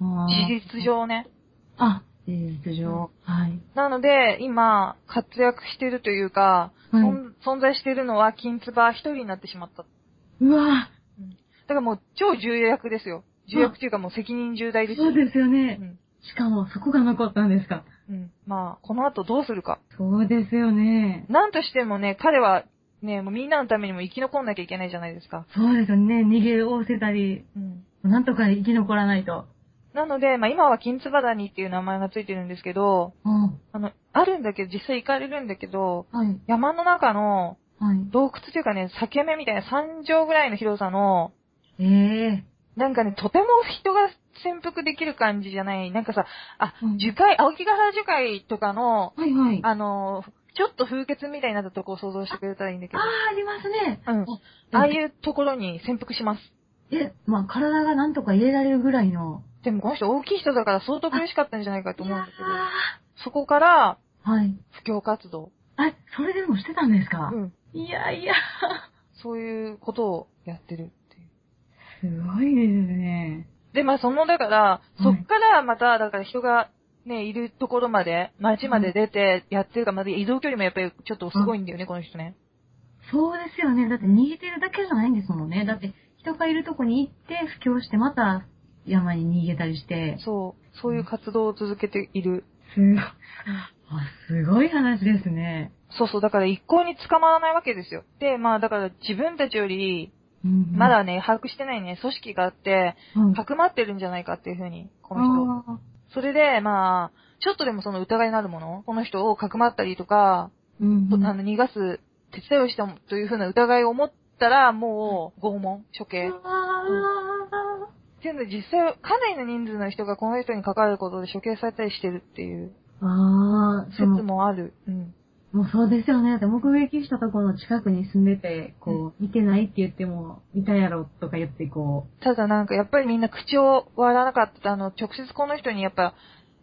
事実上ね。
あ、事実上。はい。
なので、今、活躍してるというか、
はい
存在しているのは、金唾一人になってしまった。
うわ
だからもう、超重役ですよ。重役っていうかもう責任重大ですよ。
そうですよね
う。ん。
しかも、そこが残ったんですか。
うん。まあ、この後どうするか。
そうですよね。
なんとしてもね、彼は、ね、もうみんなのためにも生き残んなきゃいけないじゃないですか。
そうですよね。逃げおせたり、
うん。
なんとか生き残らないと。
なので、まあ今は金唾谷っていう名前がついてるんですけど、
うん。
あの、あるんだけど、実際行かれるんだけど、
はい。
山の中の
はい。
洞窟っていうかね、裂け目みたいな3畳ぐらいの広さの、
ええ
なんかね、とても人が潜伏できる感じじゃない。なんかさ、あ、
うん
樹海、青木ヶ原樹海とかの、
はいはい。あ
あの、ちょっと風穴みたいになったとこを想像してくれたらいいんだけ
あ
ど、
ー、ありますね。
うん。ああいうところに潜伏します。
え、まあ、体がなんとか入れられるぐらいの。
でもこの人大きい人だから相当苦しかったんじゃないかと思うんだけどそこから、
ーはい。
布教活動。
あ、それでもしてたんですか？
うん。
いやいや、
そういうことをやってる
ごいですね。
で、まあその、だから、
い
そっからまた、だから人がね、いるところまで、街まで出てやってるから、まだ移動距離もやっぱりちょっとすごいんだよね、この人ね。
そうですよね。だって逃げてるだけじゃないんですもんね。だって人がいるとこに行って布教してまた山に逃げたりして。
そう、そういう活動を続けている。
すごい。あ、すごい話ですね。
そうそう、だから一向に捕まらないわけですよ。で、まあだから自分たちより、
うん
ま、だね、把握してないね、組織があって、
はい、
かくまってるんじゃないかっていうふうに、この人。
あ
それで、まあ、ちょっとでもその疑いのあるもの、この人をかくまったりとか、
ーうんうん
あの、逃がす手伝いをしたというふうな疑いを持ったら、もう、拷問、処刑。っ
あ
ていうので、実際、かなりの人数の人がこの人に関わることで処刑されたりしてるっていう説もある。うん。
もうそうですよね。だって目撃したところの近くに住んでて、こう、見てないって言っても、見たやろとか言って、こ
ただなんか、やっぱりみんな口を割らなかった。あの、直接この人にやっぱ、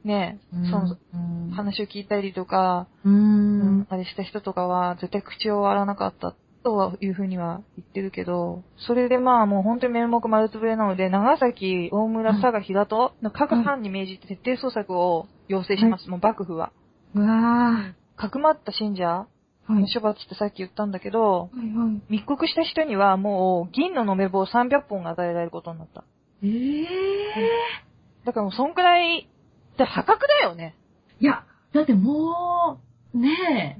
ね、
う、
その、
うん、
話を聞いたりとか、
うーん。
あれした人とかは、絶対口を割らなかったとはいうふうには言ってるけど、それでまあもう本当に面目丸つぶれなので、長崎、大村、佐賀、平戸の各藩に命じて徹底捜索を要請します。もう幕府は。
うわ
かくまった信者。の処罰ってさっき言ったんだけど、
はいはい。
密告した人にはもう銀の延べ棒300本が与えられることになった。
ええ
だからもうそんくらい、だ破格だよね。
ー。いや、だってもう、
う
ね
ん
え、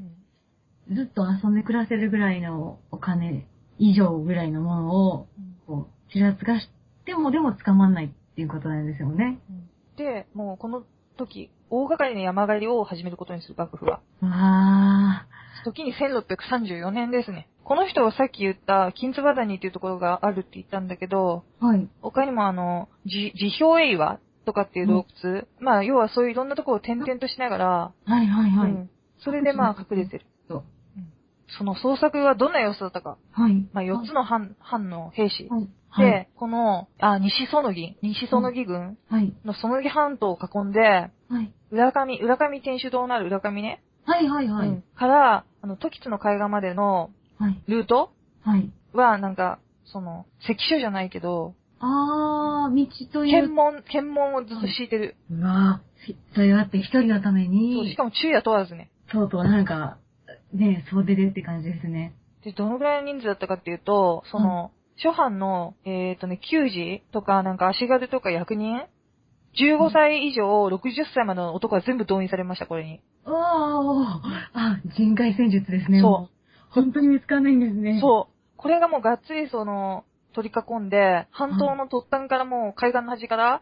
ずっと遊んで暮らせるぐらいのお金以上ぐらいのものを、こう、ちらつかしてもでも捕まんないっていうことなんですよね。
で、もうこの時、大掛かりな山狩りを始めることにする幕府は。
わ
時に1634年ですね。この人はさっき言った金津バダニっていうところがあるって言ったんだけど、
ー。はい。
他にもあの、じ辞表映画とかっていう洞窟、まあ要はそういういろんなところを転々としながら、
はいはいはい。
うんそれでまあ隠れてる。
そう
その捜索はどんな様子だったか。
はい。
まあ4つの藩、藩の兵士。
はい。
この、あ、西園木、西園木軍
はい。
の園木半島を囲んで、
はい。
浦上、浦上天主堂のある浦上ね。
はいはいはい。
うんから、あの、時津の海岸までの
はい。
ルート
はい。
は、なんか、その、関所じゃないけど、
あー、道という。
検問、検問をずっと敷いてる。
うわぁ、それがあって一人のため
そう
に
し、かも昼夜問わずね。
とうとうなんか、ね、総出でって感じですね。
で、どのぐらいの人数だったかっていうと、その、諸藩の、えっ、とね、給仕とか、なんか足軽とか役人 ?15 歳以上、60歳までの男は全部動員されました、これに。
おー、あ、人海戦術ですね。
そう
も本当に見つかんないんですね。
そう。これがもうがっつりその、取り囲んで、半島の突端からもう海岸の端から、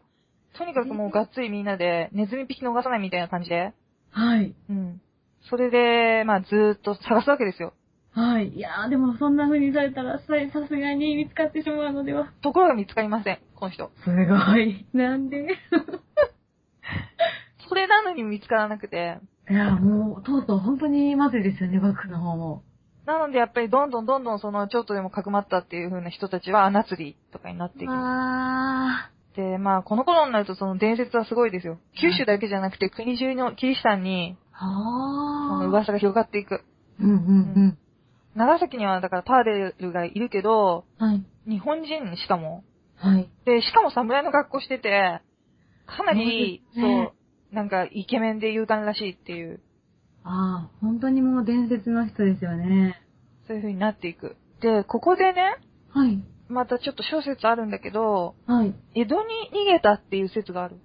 とにかくもうがっつりみんなで、ネズミ匹逃さないみたいな感じで、
はい。
うん。それで、まあずーっと探すわけですよ。
はい。いやー、でもそんな風にされたら、ささすがに見つかってしまうのでは。
ところが見つかりません、この人。
すごい。なんで？
それなのに見つからなくて。
いやー、もう、とうとう本当にまずいですよね、幕府の方も。
なのでやっぱりどんどんどんどんその、ちょっとでもかくまったっていう風な人たちは穴釣りとかになっていきま
あ
す。で、まあこの頃になるとその伝説はすごいですよ。九州だけじゃなくて国中のキリシタンに、
ー。
そ。の噂が広がっていく。
うんうん
長崎にはだからパーデルがいるけど、
うん。はい。
日本人しかも。
はい。
で、しかも侍の格好してて、かなり、
そう
なんかイケメンで勇敢らしいっていう、
ああ、本当にもう伝説の人ですよね。
そういう風になっていく。で、ここでね、
はい。
またちょっと小説あるんだけど、
はい。
江戸に逃げたっていう説がある。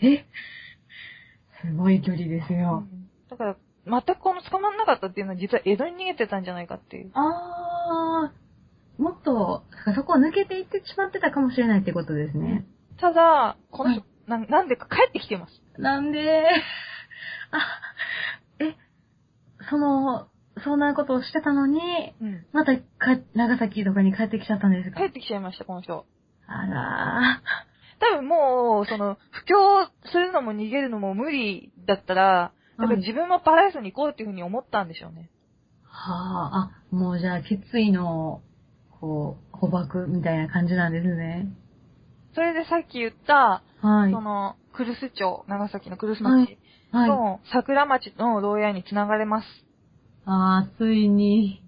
え？すごい距離ですよ。
だから、全くこの捕まんなかったっていうのは実は江戸に逃げてたんじゃないかっていう。
あー、もっと、そこを抜けていってしまってたかもしれないってことですね。
ただ、この人、
は
ななんでか帰ってきてます。
なんで、あ、え、その、そんなことをしてたのに、
うん。
またか、長崎とかに帰ってきちゃったんですか？
帰ってきちゃいました、この人。
あら
多分もう、その、布教するのも逃げるのも無理だったら、だから自分もパラダイスに行こうっていうふうに思ったんでしょうね。
ー。はあ、あ、もうじゃあ、決意の、こう、捕獲みたいな感じなんですね。
それでさっき言った、
はい。
その、クルス町、長崎のクルス
はい
町
はい。
の桜町の牢屋に繋がれます。
あー、ついに。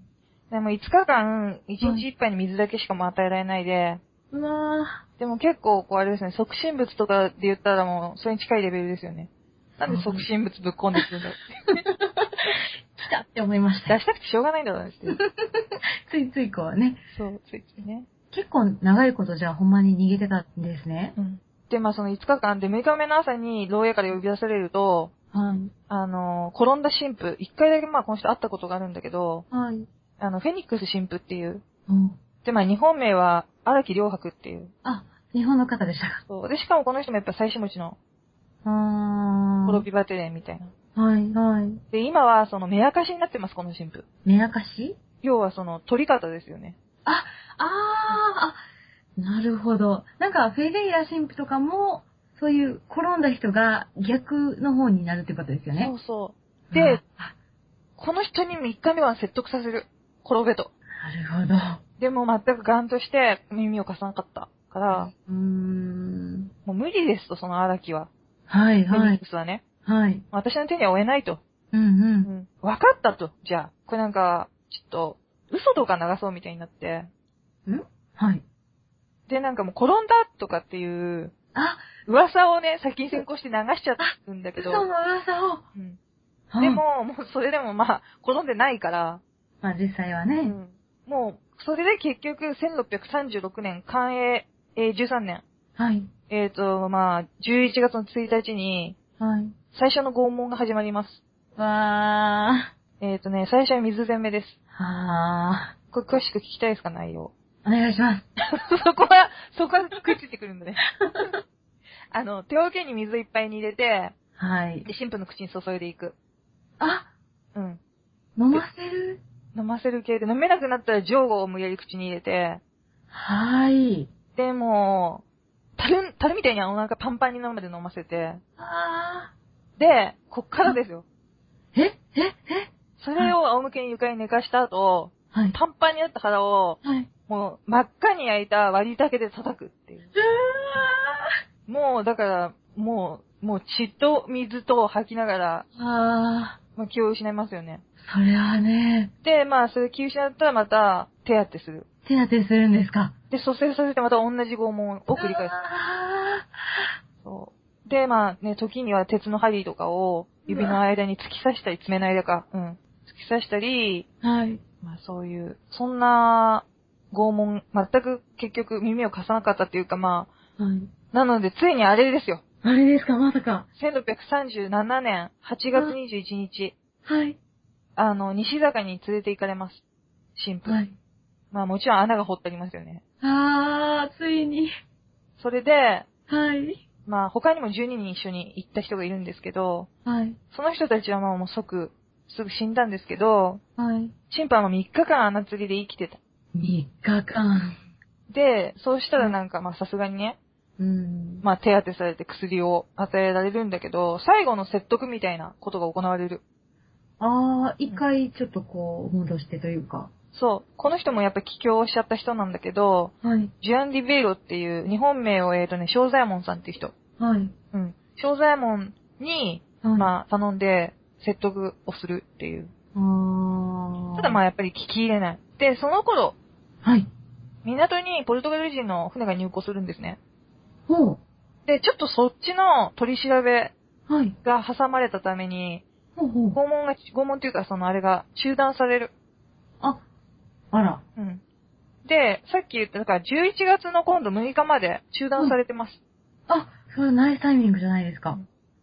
でも5日間、1日1杯に水だけしかも与えられないで、
うわ
でも結構、こうあれですね、促進物とかで言ったらもう、それに近いレベルですよね。なんで促進物ぶっ込んでくるんだって。
ー、来たって思いました。
出したくてしょうがないんだろうね。
ついついこうね。
そう、ついついね。
結構長いことじゃあほんまに逃げてたんですね。
うん。で、まあその5日間で6日目の朝に牢屋から呼び出されると、
はい。
あの、転んだ神父、一回だけまあこの人会ったことがあるんだけど、
はい。
あの、フェニックス神父っていう、
うん。
で、まあ日本名は荒木良白っていう。
あ、日本の方でしたか。
そう。で、しかもこの人もやっぱ妻子持ちの
あ
滅びバテレンみたいな。
ー。はい、はい。
で、今はその目明かしになってます、この神父。
目明かし？
要はその取り方ですよね。
あ、あー、あ、なるほど。なんか、フェレイラ神父とかも、そういう転んだ人が逆の方になるってことですよね。
そうそう。で、
あ
この人に3日目は説得させる。転べと。
なるほど。
でも全くガンとして耳を貸さなかったから、
うーん。
もう無理ですと、その荒木は。
はい、
フェ
はい
ニック。スはね。
はい。
私の手には負えないと。
うん、う。
うんん。分かったと。じゃあ、これなんか、ちょっと、嘘とか流そうみたいになって。
ん？はい。
で、なんかもう転んだとかっていう、
あ、
噂をね、先に先行して流しちゃうんだけど。
嘘の噂を。
うん。
はい
で、も、もうそれでもまあ、転んでないから、
まあ実際はね。
うん。もう、それで結局、1636年、寛永、えー13年、
はい。
えっ、と、まあ、11月の1日に、
はい。
最初の拷問が始まります。
わ
えっ、とね、最初は水攻めです。
ー。は
これ詳しく聞きたいですか、内容。
ー。お願いします。
そこは、そこはくっついてくるんだね。あの、手桶に水いっぱいに入れて、
はい。
で、神父の口に注いでいく。
あ、
うん。
飲ませる？
飲ませる系で、飲めなくなったらジョーゴを無理やり口に入れて、
はい。
で、もう、樽、樽みたいにお腹パンパンになるまで飲ませて、
あ
で、こっからですよ。
ー。えええ？
それを仰向けに床に寝かした後、
はい。
パンパンになった腹を、
はい。
もう真っ赤に焼いた割り竹で叩くっていう。もう、だから、もう、もう血と水と吐きながら、
うわー。
まあ、気を失いますよね。
それはね、
で、まあ、それ気を失ったらまた手当てする。
手当てするんですか？
で、蘇生させてまた同じ拷問を繰り返す。
あ
そう。で、まあね、時には鉄の針とかを指の間に突き刺したり、爪の間か、うん。突き刺したり、
ーはい。
まあそういう、そんな拷問、全く結局耳を貸さなかったっていうかまあ、
はい。
なのでついにあれですよ。
あれですか？まさか。
1637年8月21日、
はい。
あの、西坂に連れて行かれます。神父。
はい。
まあもちろん穴が掘ってありますよね。
あー、ついに。
それで、
はい。
まあ他にも12人一緒に行った人がいるんですけど、
はい。
その人たちはまあもう即、すぐ死んだんですけど、
はい。
神父はもう3日間穴釣りで生きてた。
3日間。
で、そうしたらなんかまあさすがにね、
うん。
まあ手当てされて薬を与えられるんだけど、最後の説得みたいなことが行われる。
あー、一回ちょっとこう、戻してというか。
そう。この人もやっぱ帰郷しちゃった人なんだけど、
はい。
ジュアン・ディベイロっていう日本名をえっ、とね、正左衛門さんっていう人。
はい。
うん。正左衛門に、
はい。
まあ頼んで説得をするっていう。ただまあやっぱり聞き入れない。で、その頃、
はい。
港にポルトガル人の船が入港するんですね。
ほう。
で、ちょっとそっちの取り調べ
はい。
が挟まれたために、
ほうほう。
拷問が、拷問っていうかそのあれが中断される。
あ、あら。
うん。で、さっき言った、だから11月の今度6日まで中断されてます。
あ、それナイスタイミングじゃないですか。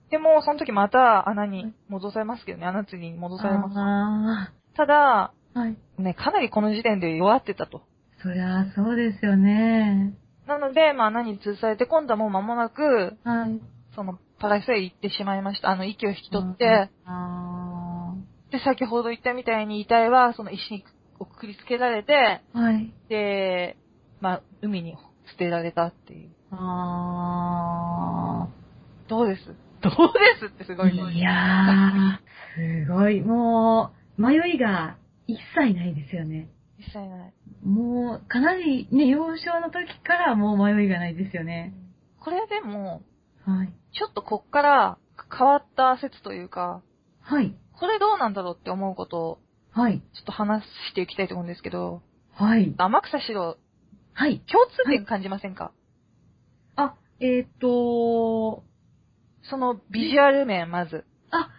でも、その時また穴に戻されますけどね、穴釣りに戻されます。
あ
ただ、
ー。はい。
ね、かなりこの時点で弱ってたと。
そりゃそうですよね。
なので、まあ穴に吊るされて、今度はもう間もなく、
はい。
その、パラサへ行ってしまいました。あの、息を引き取って、
あ
で、先ほど言ったみたいに遺体は、その石にくくりつけられて、
ー。はい。
で、まあ、海に捨てられたっていう。
あ
どうです？どうですってすごいね。
ー。いやー、すごい。もう、迷いが一切ないですよね。
実際ない。
もう、かなりね、幼少の時からもう迷いがないですよね。
これでも、
はい。
ちょっとこっから変わった説というか、
はい。
これどうなんだろうって思うことを、
はい。
ちょっと話していきたいと思うんですけど、
はい。
天草四郎、
はい。
共通点感じませんか、
あ、えー、っと、
そのビジュアル面、まず。
あ、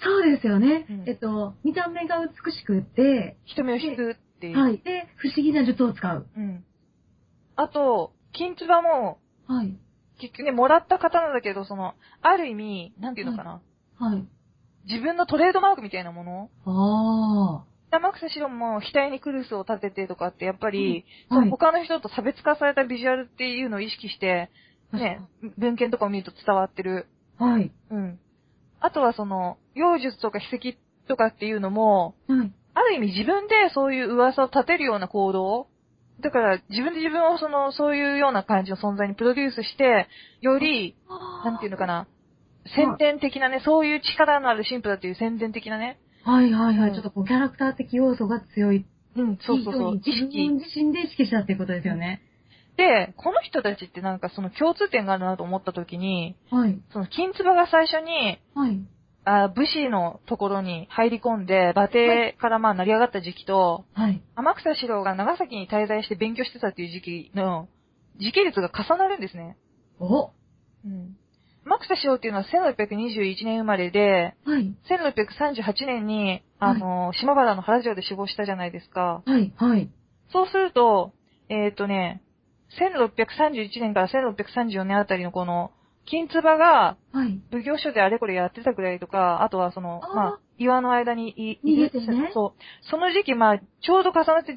そうですよね。
うん
えっと、見た目が美しくって、
人目を引くっていう。
はい。で、不思議な術を使う。
うん。あと、金唾も、
はい。
結局ね、もらった方なんだけど、その、ある意味、なんていうのかな。
はい。
自分のトレードマークみたいなもの
あ
天草四郎も額にクルスを立ててとかって、やっぱり、
うんはい
他の人と差別化されたビジュアルっていうのを意識して、ね、文献とかを見ると伝わってる。
はい。
うん。あとはその、妖術とか秘跡とかっていうのも、
はい。
ある意味自分でそういう噂を立てるような行動だから自分で自分をその、そういうような感じの存在にプロデュースして、より、なんていうのかな、宣伝的なね、そういう力のある神父だっていう宣伝的なね。
はいはいはい。
うん
ちょっとこう、キャラクター的要素が強い。
うん、そうそうそう。意識。
自身で意識したっていうことですよね。
で、この人たちってなんかその共通点があるなと思った時に、
はい。
その金唾が最初に、
はい。
あ武士のところに入り込んで、馬蹄からまあ成り上がった時期と、
はい。
天草四郎が長崎に滞在して勉強してたっていう時期の時系列が重なるんですね。
お
うん。天草四郎っていうのは1621年生まれで、
はい。
1638年に、あの、島原の原城で死亡したじゃないですか。
はい。はい。
そうすると、えっ、とね、1631年から1634年あたりのこの、金唾が
はい。
奉行所であれこれやってたくらいとか、あとはその、
あー
まあ、岩の間にい、
逃げてね
そう。その時期、まあ、ちょうど重なって10、10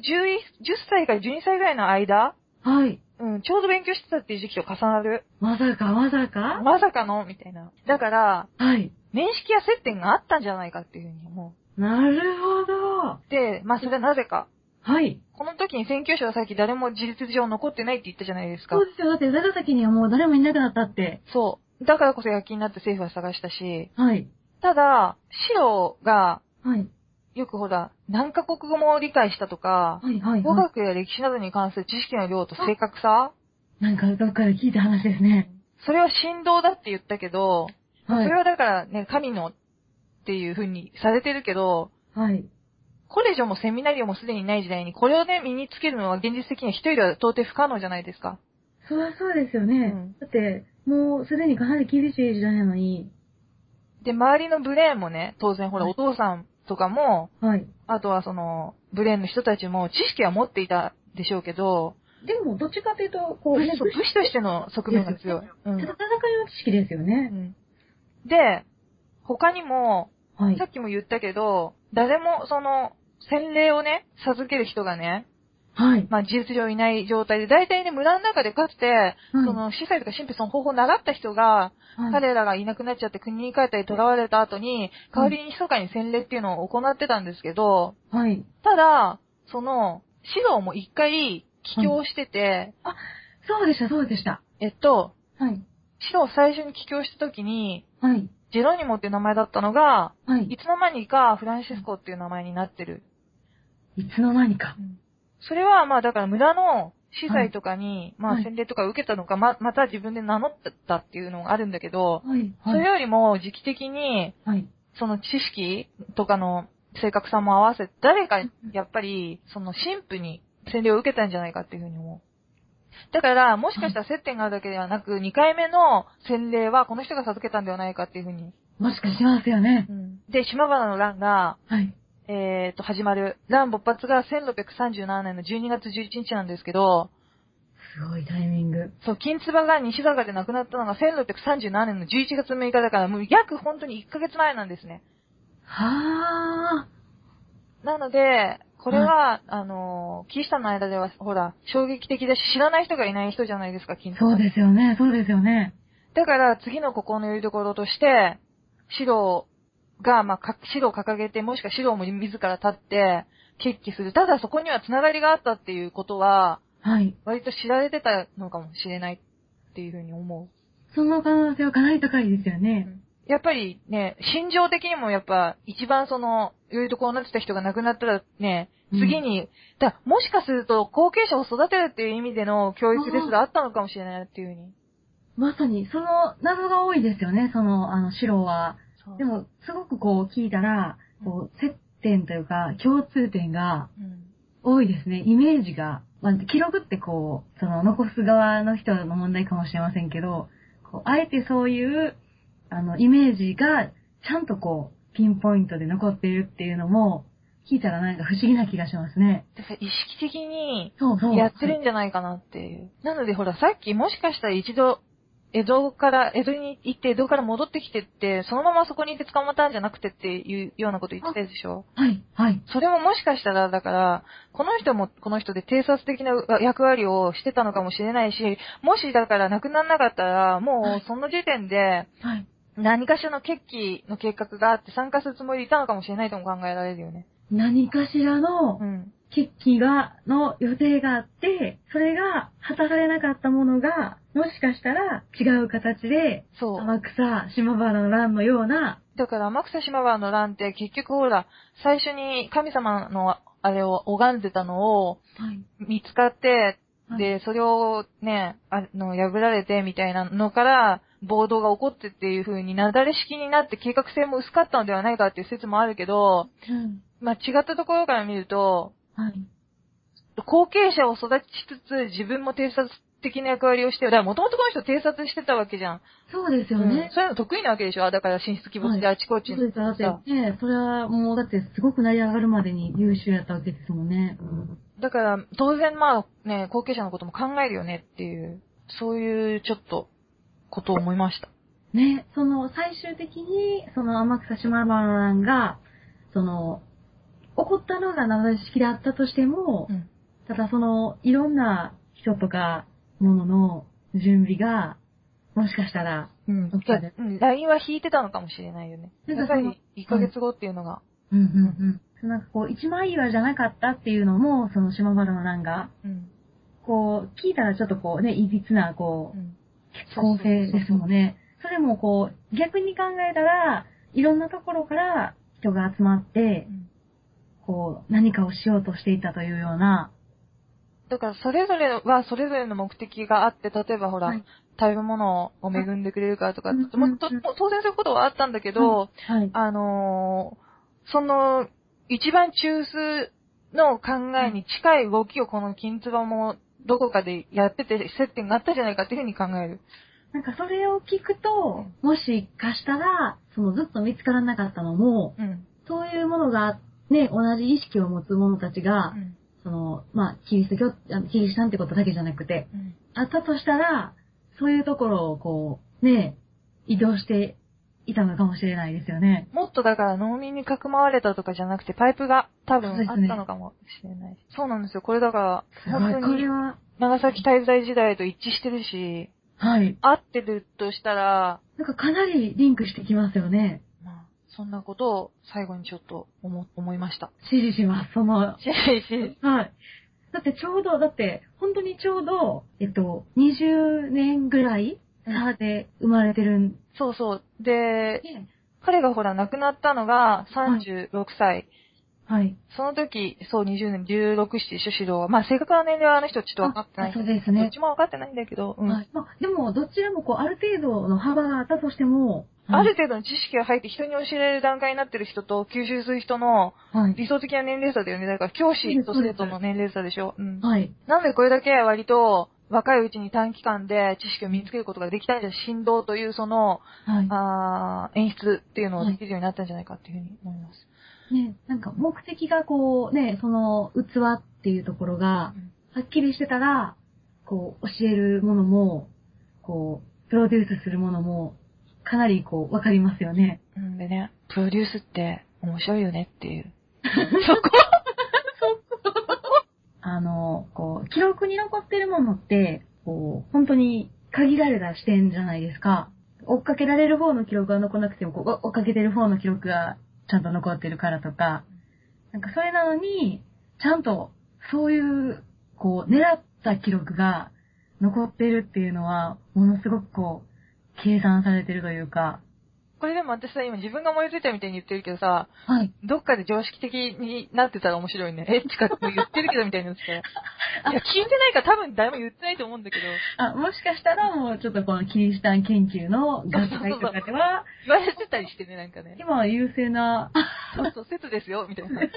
歳から12歳ぐらいの間、
はい。
うん、ちょうど勉強してたっていう時期と重なる。
まさか、まさか？
まさかの？みたいな。だから、
はい。
面識や接点があったんじゃないかっていうふうに思
なるほど。
う。で、まあ、それはなぜか。
はい。
この時に宣教師はさっき誰も事実上残ってないって言ったじゃないですか
そう。ですよ。だって、長崎にはもう誰もいなくなったって。
そう。だからこそ躍起になって政府は探したし、
はい。
ただ、白が、
はい。
よくほら、何カ国語も理解したとか、
はい。はい。
語
はい。
学や歴史などに関する知識の量と正確さ、
なんか、どっかで聞いた話ですね。
それは振動だって言ったけど、
はい。
それはだからね、神のっていう風にされてるけど、
はい。
コレジョもセミナリオもすでにない時代に、これをね、身につけるのは現実的には一人では到底不可能じゃないですか。
そりゃそうですよね。
うん
だって、もうすでにかなり厳しい時代なのに。
で、周りのブレーンもね、当然ほら、
はい
お父さんとかも、
はい。
あとはその、ブレーンの人たちも知識は持っていたでしょうけど、
でも、どっちかというと、こう、ね
武士武士としての側面が強い。うん
戦いの知識ですよ
う
ね。
んで、他にも、
はい
さ。っきも言ったけど、誰もその、洗礼をね、授ける人がね、
はい。
まあ事実上いない状態で、大体ね、村の中でかつて、その、司祭とか神父その方法を習った人が、
はい、
彼らがいなくなっちゃって国に帰ったり囚われた後に、代わりに密かに洗礼っていうのを行ってたんですけど、
はい。
ただ、その、指導も一回、帰郷してて、
そうでした、そうでした。
えっと、
はい。
指導を最初に帰郷した時に、
はい。
ジェロニモっていう名前だったのが、
はい
い。つの間にかフランシスコっていう名前になってる。
いつの間にか。
それはまあだから村の司祭とかに、ま
はい
あ洗礼とか受けたのか、ま、また自分で名乗ったっていうのがあるんだけど、
はい。
それよりも時期的に、
はい。
その知識とかの正確さも合わせて、誰かやっぱり、その神父に洗礼を受けたんじゃないかっていうふうに思う。だから、もしかしたら接点があるだけではなく、2回目の洗礼はこの人が授けたんではないかっていうふうに。
もしかしますよね。
で、島原の乱が、
はい。
えー、と、始まる。乱勃発が1637年の12月11日なんですけど、
すごいタイミング。
そう、金唾が西坂で亡くなったのが1637年の11月6日だから、もう約本当に1ヶ月前なんですね。
は
なので、これは、あのー、キリシタンの間では、ほら、衝撃的だし、知らない人がいない人じゃないですか、金
ー。
唾。
そうですよね、そうですよね。
だから、次の心のよりどころとして、指導が、まあ、か指導を掲げて、もしくは指導も自ら立って、決起する。ただそこには繋がりがあったっていうことは、
はい。
割と知られてたのかもしれないっていうふうに思う。
その可能性はかなり高いですよね。
やっぱりね、心情的にもやっぱ一番その、よりどころになってた人が亡くなったらね、
うん
次に、だもしかすると後継者を育てるっていう意味での教育ですらあったのかもしれないっていうふうに。
まさに、その謎が多いですよね、その、あの、白は。でも、すごくこう聞いたら、こう、接点というか、共通点が
うん、
多いですね。イメージが。まあ、記録ってこう、その、残す側の人の問題かもしれませんけど、こう、あえてそういう、あの、イメージが、ちゃんとこう、ピンポイントで残っているっていうのも、聞いたらなんか不思議な気がしますね。
意識的に
そうそう。
やってるんじゃないかなっていう。なのでほら、さっきもしかしたら一度、江戸から、江戸に行って、江戸から戻ってきてって、そのままそこにいて捕まったんじゃなくてっていうようなこと言ってたでしょ？
はい、はい。
それももしかしたら、だから、この人もこの人で偵察的な役割をしてたのかもしれないし、もしだから亡くならなかったら、もうその時点で
はい。
何かしらの決起の計画があって参加するつもりでいたのかもしれないとも考えられるよね。
何かしらの
うん。
決起が、の予定があって、それが果たされなかったものが、もしかしたら違う形で、
そう。
天草、島原の乱のような、
だから天草島原の乱って結局ほら、最初に神様のあれを拝んでたのを
はい。
見つかって、
はい
で、それをね、あの、破られてみたいなのから、暴動が起こってっていう風になだれ式になって計画性も薄かったのではないかっていう説もあるけど、
うん。
まあ違ったところから見ると、
はい。
後継者を育ちつつ自分も偵察的な役割をして、だからもともとこの人偵察してたわけじゃん。
そうですよ
うん
ね。
そういうの得意なわけでしょ？だから進出鬼没であちこち
そうです。だって
さ。
ね、それはもうだってすごく成り上がるまでに優秀やったわけですもんね。
だから、当然まあね、後継者のことも考えるよねっていう、そういうちょっと、ことを思いました。
ね、その最終的に、その天草島原が、その、起こったのが長式であったとしても、
うん。
ただその、いろんな人とか、ものの準備が、もしかしたら、
うん。うん。LINE は引いてたのかもしれないよね。
なんかその
やっぱり、1ヶ月後っていうのが。
うんうんうん。なんかこう、一枚岩じゃなかったっていうのも、その島原の乱が、
うん。
こう、聞いたらちょっとこうね、いびつな、こう、
うん。
構成ですもんね。それもこう、逆に考えたら、いろんなところから人が集まって
う、ん
こう、何かをしようとしていたというような、
だから、それぞれはそれぞれの目的があって、例えばほら、
はい
食べ物を恵んでくれるからとか、
うん
もっと
うん
当然そういうことはあったんだけど、
はい。
あのーその、一番中枢の考えに近い動きをこの金つばもどこかでやってて接点があったじゃないかっていうふうに考える。
なんかそれを聞くと、もしかしたら、そのずっと見つからなかったのも、
うん。
そういうものが、ね、同じ意識を持つ者たちが、
うん。
その、まあ、キリスト教、あのキリシタンってことだけじゃなくて、
うん。
あったとしたら、そういうところをこう、ね、移動していたのかもしれないですよね。
もっとだから農民にかくまわれたとかじゃなくて、パイプが多分あったのかもしれない。そうなんですよ。これだから、本当に
これは、
長崎滞在時代と一致してるし、
はい。
合ってるとしたら、
なんかかなりリンクしてきますよね。
まあ、そんなことを最後にちょっと思思いました。
支持します、その、
しし
はい。だってちょうど、だって、本当にちょうど、えっと、20年ぐらい差で生まれてるん
そうそう。で、
で、
彼がほら亡くなったのが36歳。
はい。
その時、そう20年、16、7でしょ、指導は。まあ正確な年齢はあの人ちょっと分かってない。
あそうですね
どっちも分かってないんだけど、うん。
はい。まあ、でも、どちらもこう、ある程度の幅があったとしても、
ある程度の知識が入って人に教えられる段階になってる人と吸収する人の
はい。
理想的な年齢差だよね。だから教師と生徒の年齢差でしょ？うん。
はい。
なんでこれだけ割と若いうちに短期間で知識を身につけることができたんじゃ、振動というその、
はい。
あー演出っていうのをできるようになったんじゃないかっていうふうに思います。
ね、なんか目的がこう、ね、その器っていうところが、はっきりしてたら、こう、教えるものも、こう、プロデュースするものも、かなりこう、わかりますよね。
うんでね、プロデュースって面白いよねっていう。そこ？
あの、こう、記録に残ってるものって、こう、本当に限られた視点じゃないですか。追っかけられる方の記録が残らなくても、こう、追っかけてる方の記録がちゃんと残ってるからとか、なんかそれなのに、ちゃんと、そういう、こう、狙った記録が残ってるっていうのは、ものすごくこう、計算されてるというか、
これでも私さ、今自分が思いついたみたいに言ってるけどさ、
はい。
どっかで常識的になってたら面白いね。え、ちかって言ってるけどみたいになってたら。いや、聞いてないから多分誰も言ってないと思うんだけど、
あ、もしかしたらもうちょっとこのキリシタン研究の学会とかでは、
言われてたりしてね、なんかね。
今は優勢な、
そうそう、説ですよ、みたいな。
い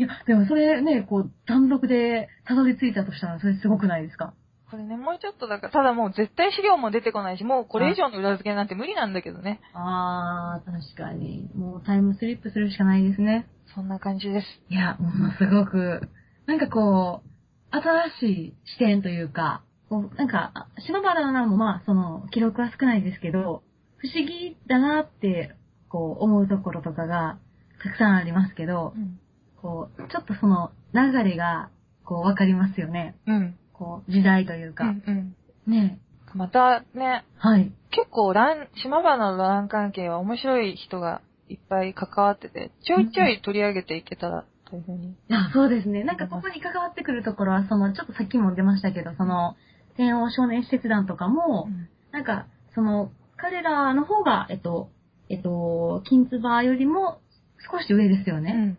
や、でもそれね、こう、単独でたどり着いたとしたら、それすごくないですか？
これね、もうちょっとだから、ただもう絶対資料も出てこないし、もうこれ以上の裏付けなんて無理なんだけどね。
あー、確かに。もうタイムスリップするしかないですね。
そんな感じです。
いや、ものすごく、なんかこう、新しい視点というか、こう、なんか、島原の名もまあ、その、記録は少ないですけど、不思議だなって、こう、思うところとかが、たくさんありますけど
う、ん。
こう、ちょっとその、流れが、こう、わかりますよね。
うん。
こう、時代という
う
か。
んうん。
ね
またね、
はい。
結構乱、島原の乱関係は面白い人がいっぱい関わってて、ちょいちょい取り上げていけたら、というふうに。
いや、そうですね。なんかここに関わってくるところは、その、ちょっとさっきも出ましたけど、その、天王少年施設団とかも、なんか、その、彼らの方が、えっと、えっと、金つばよりも少し上ですよね。
うん。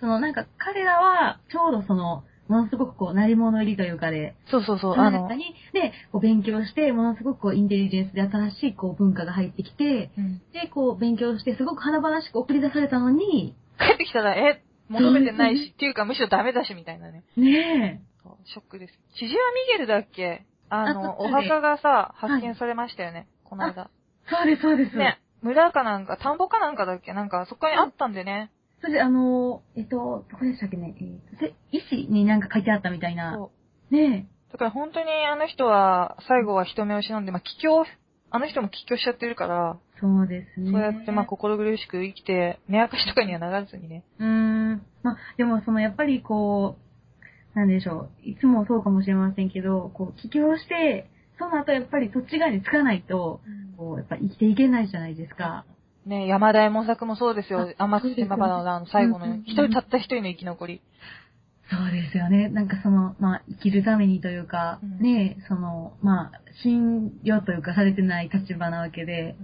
その、なんか、彼らは、ちょうどその、ものすごくこう、鳴り物入りというかで、
そうそうそう、あの
に、で、こう勉強して、ものすごくこう、インテリジェンスで新しいこう、文化が入ってきて、
うん
で、こう、勉強して、すごく華々しく送り出されたのに、
帰ってきたら、え、求めてないし、っていうかむしろダメだし、みたいなね。
ね
そうショックです。千々和ミゲルだっけ？あの、
あ
お墓がさ、
い
発見されましたよね、この間。
え。そうです、そうです。
ね、村かなんか、田んぼかなんかだっけ？なんか、そこにあったんでね。
それで、あの、えっと、どこでしたっけね、えーせ石になんか書いてあったみたいな。
そう。
ね
だから本当にあの人は、最後は人目を忍んで、まあ、帰郷、あの人も帰郷しちゃってるから、
え。そうですね。
そうやってまあ、心苦しく生きて、目明かしとかにはならずにね。
うーん。まあ、でもその、やっぱりこう、なんでしょう。いつもそうかもしれませんけど、こう、起業して、その後やっぱりそっち側につかないと、こう、やっぱ生きていけないじゃないですか。
ね、山田右衛門作もそうですよ。
あ
天津島原のあの最後の
うんうんうん、
一人たった一人の生き残り。
そうですよね。なんかその、まあ、生きるためにというか、
うん
ね、その、まあ、信用というかされてない立場なわけで、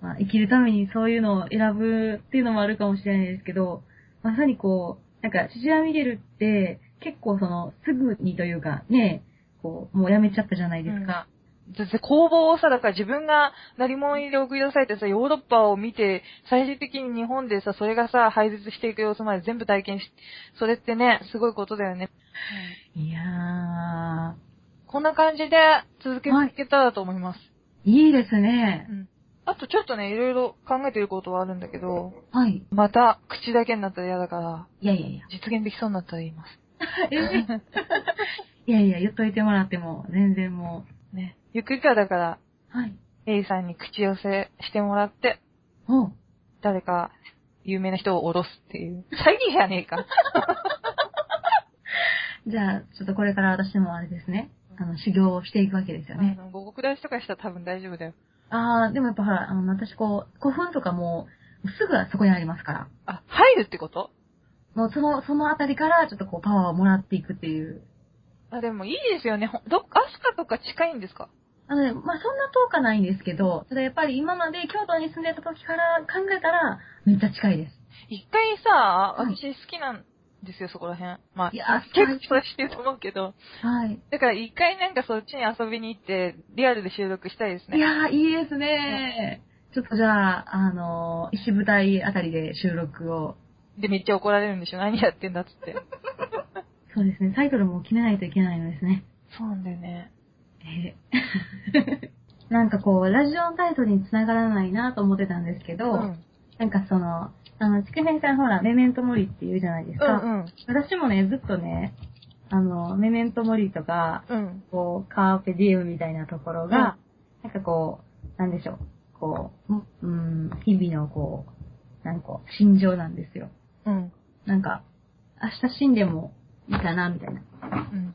まあ、生きるためにそういうのを選ぶっていうのもあるかもしれないですけど、まさにこう、なんか、シジラミゲルって、結構その、すぐにというか、ね、こう、もうやめちゃったじゃないですか。
だって工房をさ、だから自分が成り物入りで送り出されてさ、ヨーロッパを見て、最終的に日本でさ、それがさ、廃絶していく様子まで全部体験し、それってね、すごいことだよね。
いやー、
こんな感じで続けていけたらと思います。
いいですね
う。ん。あとちょっとね、いろいろ考えてることはあるんだけど、
はい。
また口だけになったら嫌だから、
いやいやいや。
実現できそうになったら言います。
いやいや、言っといてもらっても、全然も
ね。ゆっくりからだから、
う。はい。
エイさんに口寄せしてもらって、
おう
誰か有名な人を下ろすっていう。詐欺やねえか。
じゃあ、ちょっとこれから私もあれですね。あの、修行をしていくわけですよね。
あの、五国立ちとかしたら多分大丈夫だよ。
あー、でもやっぱほら、あの、私こう、古墳とかも、すぐそこにありますから。
あ、入るってこと？
もうその、そのあたりから、ちょっとこう、パワーをもらっていくっていう。
あ、でもいいですよね。ほどっ、アスカとか近いんですか？
あのね、まあ、そんな遠かないんですけど、ただやっぱり今まで京都に住んでた時から考えたら、めっちゃ近いです。
一回さ、
はい
私好きなんですよ、そこら辺。まあ、
いや
結構それ知ってると思うけど。
はい。
だから一回なんかそっちに遊びに行って、リアルで収録したいですね。
いやー、いいですねちょっとじゃあ、あの、石舞台あたりで収録を。
で、めっちゃ怒られるんでしょ何やってんだっつって。
そうですね、タイトルも決めないといけないのですね。
そうなんだよね。
えー なんかこう、ラジオのタイトルに繋がらないなと思ってたんですけど、
うん。
なんかその、あの、ちくへんさんほら、メメントモリって言うじゃないです
う
か。
ん
私もね、ずっとね、あの、メメントモリとか、
うん。うん。
こう、カーペディウムみたいなところが、なんかこう、なんでしょう、こう、うん、日々のこう、なんか心情なんですよ。
うん。
なんか、明日死んでもいいかな、みたいな。
うん。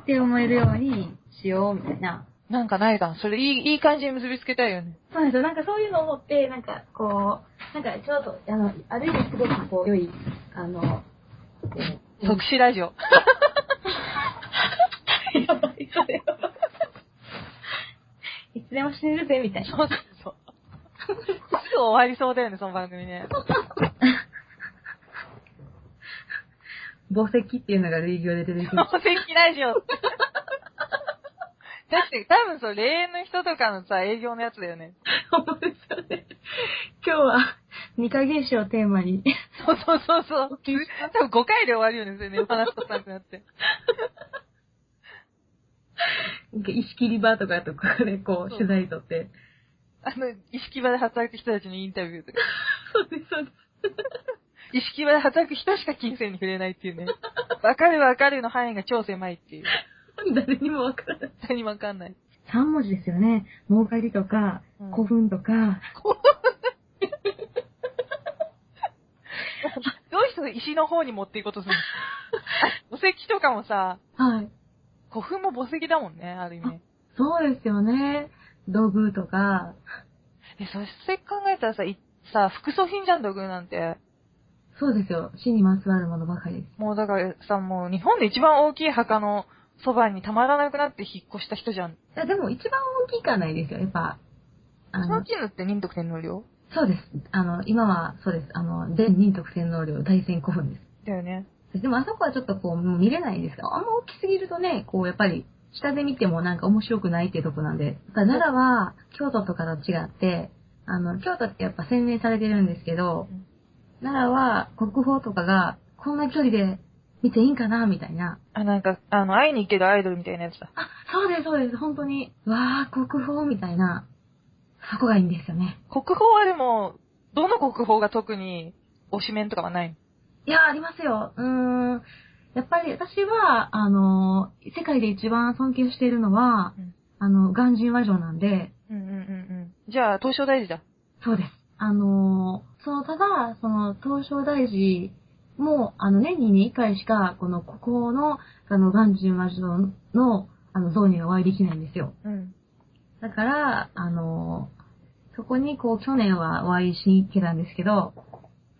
って思えるようにしよう、みたいな。
なんかないかな。それいい、いい感じに結びつけたいよね。
そうなんですよ。なんかそういうのを思って、なんかこう、なんかちょうど、あの、ある意味すごくこう、良い、あの、こう
即死ラジオ。
やばい、それは。いつでも死ねるぜ、みたいな。
そうそうそう。すぐ終わりそうだよね、その番組ね。
墓石っていうのが類義語で出てきま
宝石ラジオ。だって、多分そう、霊園の人とかのさ、営業のやつだよね。
そうですよね。今日は、二回現象をテーマに。
そうそうそうそう。多分5回で終わるよね、それね。話すことなくなって。
なんか石切り場とかとかでこう、取材とって。
あの、石場で働く人たちのインタビューとか。
そうです、そうです。
石場で働く人しか金銭に触れないっていうね。わかるわかるの範囲が超狭いっていう。
誰にもわからない。
誰にもわかんない。
3文字ですよね。儲かりとか、
うん
古墳とか。
どういう人石の方に持っていこうとするの？墓石とかもさ、
はい。
古墳も墓石だもんね、ある意味。
そうですよね。道具とか。
え、そして考えたらさ、いさ、副葬品じゃん、土偶なんて。
そうですよ。死にまつわるものばかりです。
もうだからさ、もう日本で一番大きい墓のそばにたまらなくなって引っ越した人じゃん。
いや、でも一番大きいかないですよ。やっぱ、あの
って仁徳天皇陵
そうです。あの、今はそうです。あの、全仁徳天皇陵大仙古墳です。
だよね。
でもあそこはちょっとこう、もう見れないんですけど、あんま大きすぎるとね、こう、やっぱり、下で見てもなんか面白くないっていうとこなんで。だから奈良は、京都とかと違って、あの、京都ってやっぱ洗練されてるんですけど
うん、
奈良は国宝とかが、こんな距離で見ていいんかなみたいな。
あ、なんか、あの、会いに行けるアイドルみたいなやつだ。
あ、そうです、そうです、本当に。わー、国宝みたいな。そこがいいんですよね。
国宝はでも、どの国宝が特に推しメンとかはないの？
いや、ありますよ。うーん。やっぱり私は、あの、世界で一番尊敬しているのは、
うん
あの、鑑真和上なんで、
うんうんうんうん。じゃあ、東照大寺だ。
そうです。あの、その、ただ、その、東照大寺も、あの、年に2回しか、この、ここの、あの、鑑真和上の、あの、像にはお会いできないんですよ。
うん。
だから、あの、そこに、こう、去年はお会いしに行けたんですけど、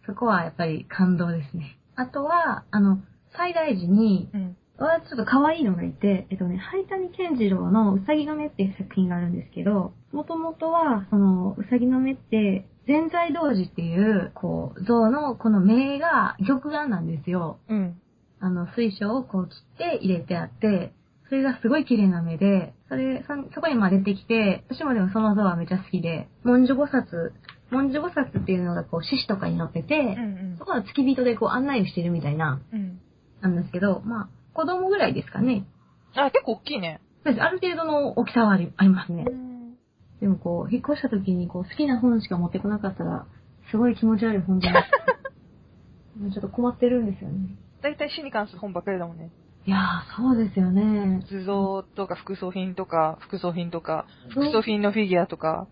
そこはやっぱり感動ですね。あとは、あの、最大寺に、
うん。
はちょっと可愛いのがいて、えっとね、灰谷健次郎のうさぎの目っていう作品があるんですけど、もともとは、その、うさぎの目って、全財童子っていう、こう、像のこの目が玉眼なんですよ。
うん。
あの、水晶をこう切って入れてあって、それがすごい綺麗な目で、それ、そそこにまあ出てきて、私もでもその像はめっちゃ好きで、文殊菩薩、文殊菩薩っていうのがこう、獅子とかに乗ってて、
うんうん
そ。この付き人でこう案内をしてるみたいな、
うん。
なんですけど、まあ、子供ぐらいですかね。
あ、結構大きいね。
そうですある程度の大きさはありありますね
う。ん。
でもこう、引っ越した時にこう、好きな本しか持ってこなかったら、すごい気持ち悪い本じゃなくて もうちょっと困ってるんですよね。
大体死に関する本ばっかりだもんね。
いやー、そうですよね。
図像とか副葬品とか、副葬品とか、副葬品のフィギュアとか。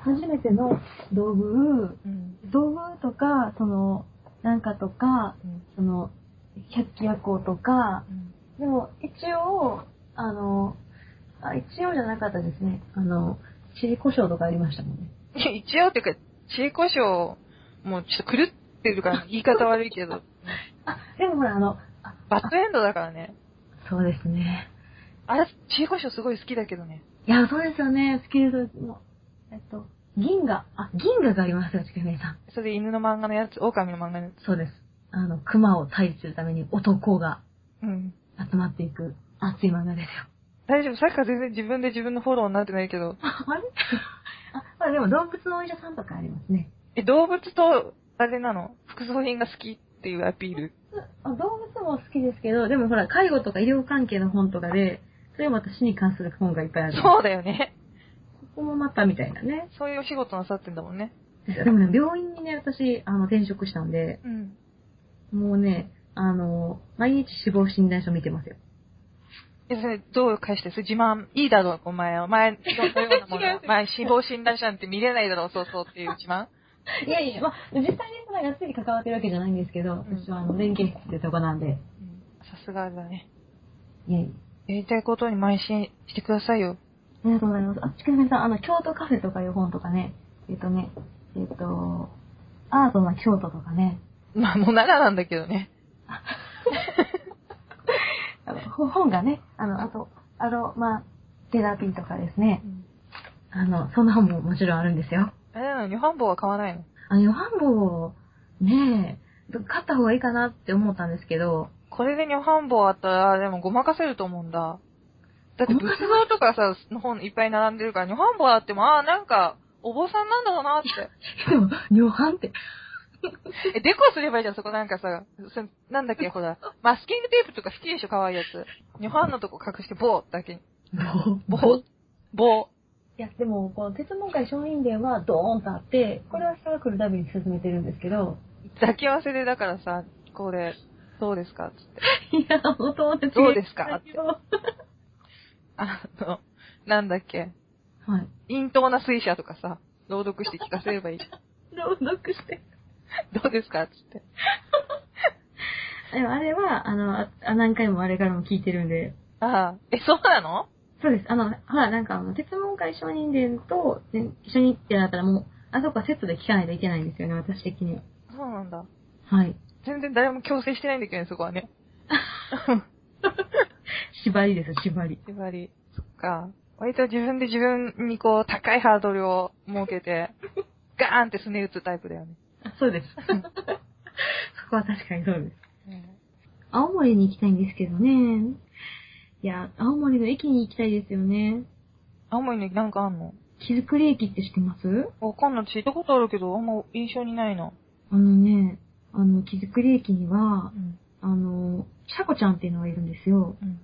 初めての道具、
うん。
道具とか、その、なんかとか、
うん。
その、百鬼夜行とか、でも一応、あの、あ一応じゃなかったですね。あの、チリ胡椒とかありましたもんね。
一応っていうか、チリコショウ、もうちょっと狂ってるから 言い方悪いけど、
あ、でもほら、あの、あ
バッドエンドだからね。
そうですね。
あれ、チリコショウすごい好きだけどね。
いや、そうですよね。スケールの、えっと、銀河、あ、銀河がありますよ、ちくめさん。
それで犬の漫画のやつ、狼の漫画のやつ。
そうです。あの、熊を退治するために男が
うん。
集まっていく熱い漫画ですよ。
大丈夫、さっきから全然自分で自分のフォローになってないけど。
あ、あれ？あ、まあでも動物のお医者さんとかありますね。
え、動物と、あれなの？副葬品が好きっていうアピール？
あ動物も好きですけど、でもほら、介護とか医療関係の本とかで、それも私に関する本がいっぱいある。
そうだよね。
ここもまたみたいなね。
そういうお仕事なさってんだもんね。
でもね、病院にね、私、あの、転職したんで、
うん。
もうね、あの、毎日死亡診断書見てますよ。
え、それ、どう返してそれ自慢、いいだろう、お前。お前、そのようなもの。前、死亡診断書なんて見れないだろう、そうそうっていう自慢。
いやいや、まあ、実際にそんながっつり関わってるわけじゃないんですけど、
うん
私はあの、連携室ってとこなんで、
うん。さすがだね。
いやいや。
やりたいことに邁進してくださいよ。
ありがとうございます。あ、ちくめさん、あの、京都カフェとかいう本とかね、えっ、とね、えっ、と、アートな京都とかね、
まあ、もう奈良なんだけどね。
本がね、あの、あと、アロマテラピーとかですね
う、ん。
あの、そんな本ももちろんあるんですよ。
あれなの、女版棒は買わないの？
あの、ヨハンボねえ、買った方がいいかなって思ったんですけど、
これで女版棒あったら、でもごまかせると思うんだ。だって仏像とかさ、の本いっぱい並んでるから、女版棒あっても、ああ、なんか、お坊さんなんだろうなって。
でも、ヨハンって、
え、デコすればいいじゃん、そこなんかさ、そなんだっけ、ほら、マスキングテープとか好きでしょ、可愛いやつ。女版のとこ隠して、棒だけに。
棒
棒。棒。
いや、でも、この鉄門会商品伝はドーンとあって、これは人が来るたびに進めてるんですけど、
抱き合わせでだからさ、これ、どうですか？つって。
いや、お友達が
どうですか？って
は
あの、なんだっけ？
い。
陰頭な水車とかさ、朗読して聞かせればいいじ
朗読して。
どうですか？つって。
でもあれは、あの、ああ何回もあれからも聞いてるんで、
ああ、え、そうなの？
そうです。あの、ほら、なんかあの、鉄門会承認伝と、ね一緒にってなったらもう、あそこはセットで聞かないといけないんですよね、私的には。
そうなんだ。
はい。
全然誰も強制してないんだけどね、そこはね。
縛りです、縛り。
縛り。そっか。割と自分で自分にこう、高いハードルを設けて、ガーンってすね打つタイプだよね。
あそうです。そこは確かにそうです。青森に行きたいんですけどね。いや、青森の駅に行きたいですよね。
青森になんかあんの？
木造り駅って知ってます？
わかんない。聞いたことあるけど、あんま印象にないな。
あのね、あの、木造り駅には
う、ん。
あの、シャコちゃんっていうのがいるんですよ。
うん。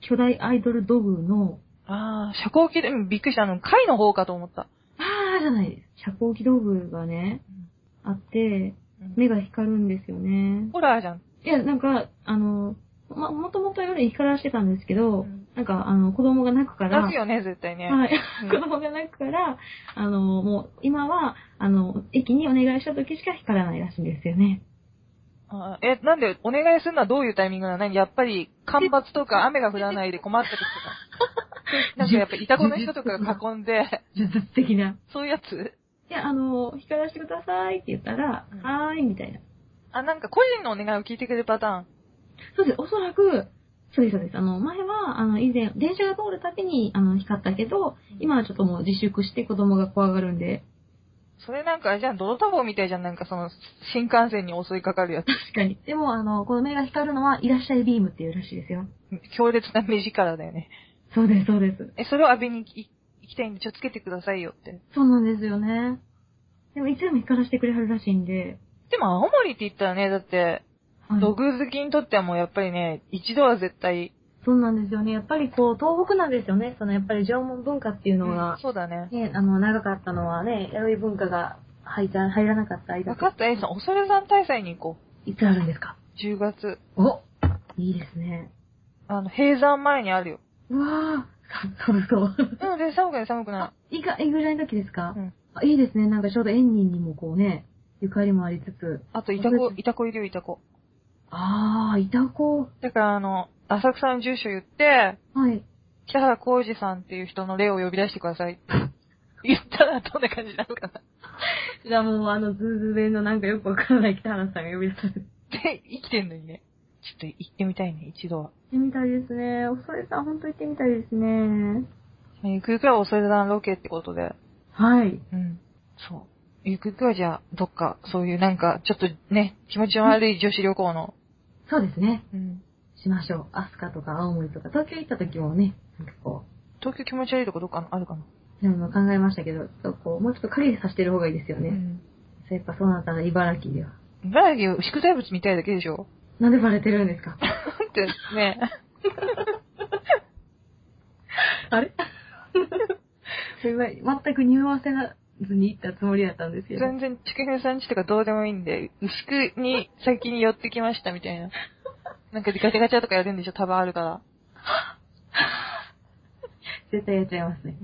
巨大アイドルドグの、
ああ、遮光器で、うんびっくりした。あの、貝の方かと思った。
じゃないです。遮光器道具がね、あって、
うん
目が光るんですよね。
ホラーじゃん。
いや、なんか、あの、ま、もともと夜光らしてたんですけど、
うん
なんか、あの、子供が泣くから、
泣くよね、絶対ね。
はい。
うん
子供が泣くから、あの、もう、今は、あの、駅にお願いした時しか光らないらしいんですよね。
あーえ、なんで、お願いするのはどういうタイミングなの？何？やっぱり、干ばつとか雨が降らないで困った時とか。なんかやっぱ、いたこの人とかが囲んで、
呪術的な。
そういうやつ？
いや、あの、光らせてくださいって言ったら、
うん
はーい、みたいな。
あ、なんか個人のお願いを聞いてくれるパターン。
そうです。おそらく、そうです、そうです。あの、前は、あの、以前、電車が通るたびに、あの、光ったけど、今はちょっともう自粛して子供が怖がるんで、
それなんか、じゃん、泥タバみたいじゃん、なんかその、新幹線に襲いかかるやつ。
確かに。でも、あの、この目が光るのは、いらっしゃいビームっていうらしいですよ。
強烈な目力だよね。
そうです、そうです。
え、それを浴びに行き行きたいんで、ちょっとつけてくださいよって。
そうなんですよね。でも、いつでも光らせてくれはるらしいんで、
でも、青森って言ったらね、だって、
はい
ドグ好きにとってはもうやっぱりね、一度は絶対、
そうなんですよね。やっぱりこう、東北なんですよね。その、やっぱり縄文文化っていうの
うん
が、
そうだね。
ね、あの、長かったのはね、弥生文化が入った入らなかった間
分かった、エイさん、恐山大祭に行こ
いつあるんですか？
う。10月。
おいいですね。
あの、閉山前にあるよ。
うわぁ、そうそう。
うん、で、寒くない寒くない
いか、いいぐらいの時ですか、
うん
あいいですね。なんかちょうど縁人にもこうね、ゆかりもありつつ。
あと、イタコ、
私
イタコいるよ、イタコ。
あー、イタコ。
だから、あの、浅草の住所言って、
はい。
北原浩二さんっていう人の霊を呼び出してください 言ったらどんな感じなのかな。
じゃあもうあの、ズーズー弁のなんかよくわからない北原さんが呼び出されて。行
で、生きてんのにね。ちょっと行ってみたいね、一度は。
ってみたいですね。恐山、ほんと行ってみたいですね。
ゆくゆくは恐山ロケってことで。
はい。
うん。そう。ゆくゆくはじゃあ、どっか、そういうなんか、ちょっとね、気持ちの悪い女子旅行の。
そうですね。
うん。
しましょう。アスカとか青森とか、東京行った時もね、なんかこ
東京気持ち悪いとこどっかあるかな？
う、でも考えましたけど、ちょっとこう、もうちょっと影させてる方がいいですよね。
うん。
そうやっぱそうなったら茨城では。
茨城、宿題物見たいだけでしょ？
なんでバレてるんですか？
ってね。
あれ？全く匂わせずに行ったつもりだったんですけど。
全然、ちくひめさんちとかどうでもいいんで、牛久に先に寄ってきましたみたいな。なんかガチャガチャとかやるんでしょ？多分あるから。
絶対やっちゃいますね。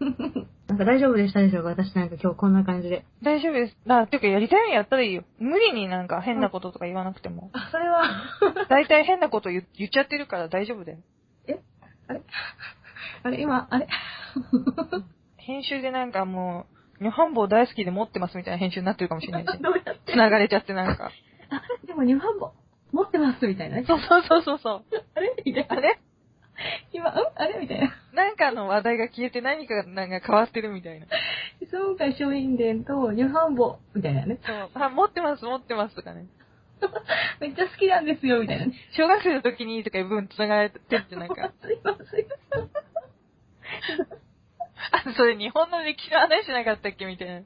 うん
なんか大丈夫でしたでしょうか？私なんか今日こんな感じで。
大丈夫です。あ、ていうかやりたいのやったらいいよ。無理になんか変なこととか言わなくても。
あ、それは、
大体変なこと言言っちゃってるから大丈夫だよ。
え？あれ？あれ？今、あれ？
編集でなんかもう、女半棒大好きで持ってますみたいな編集になってるかもしれないし。
どうやって？
繋がれちゃってなんか。
あ、でも日本語持ってますみたいな？ね。
そうそうそうそうそう。
あれ？
あれ？
今、うん？あれ？みたいな。
なんかの話題が消えて何かがなんか変わってるみたいな。
質問会商品伝とニュハンボみたいなね。
そう。あ、持ってます持ってますとかね。
めっちゃ好きなんですよ、みたいなね。
小学生の時にとかいう分繋がれてってなんか。
すいません。
あ、それ日本の歴史の話しなかったっけみたいな。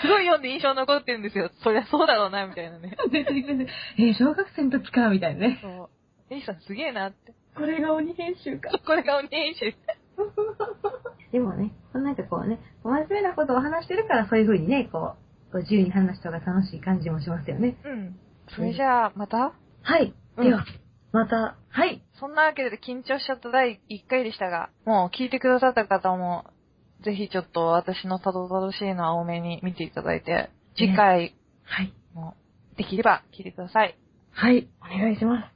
すごい読んで印象残ってるんですよ。そりゃそうだろうな、みたいなね。
出てくるえー、小学生の時か、みたいなね。
そう。エイさんすげえなって。
これが鬼編集か。
これが鬼編集。
でもね、なんかこうね、真面目なことを話してるからそういう風にね、ここう自由に話した方が楽しい感じもしますよね。
うん。それじゃあ、また？
はい。
うん
では、また、はい。
そんなわけで緊張しちゃった第1回でしたが、もう聞いてくださった方も、ぜひちょっと私のたどたどしいのは多めに見ていただいて、次回
はい。
もできれば聞いてください。
はい。お願いします。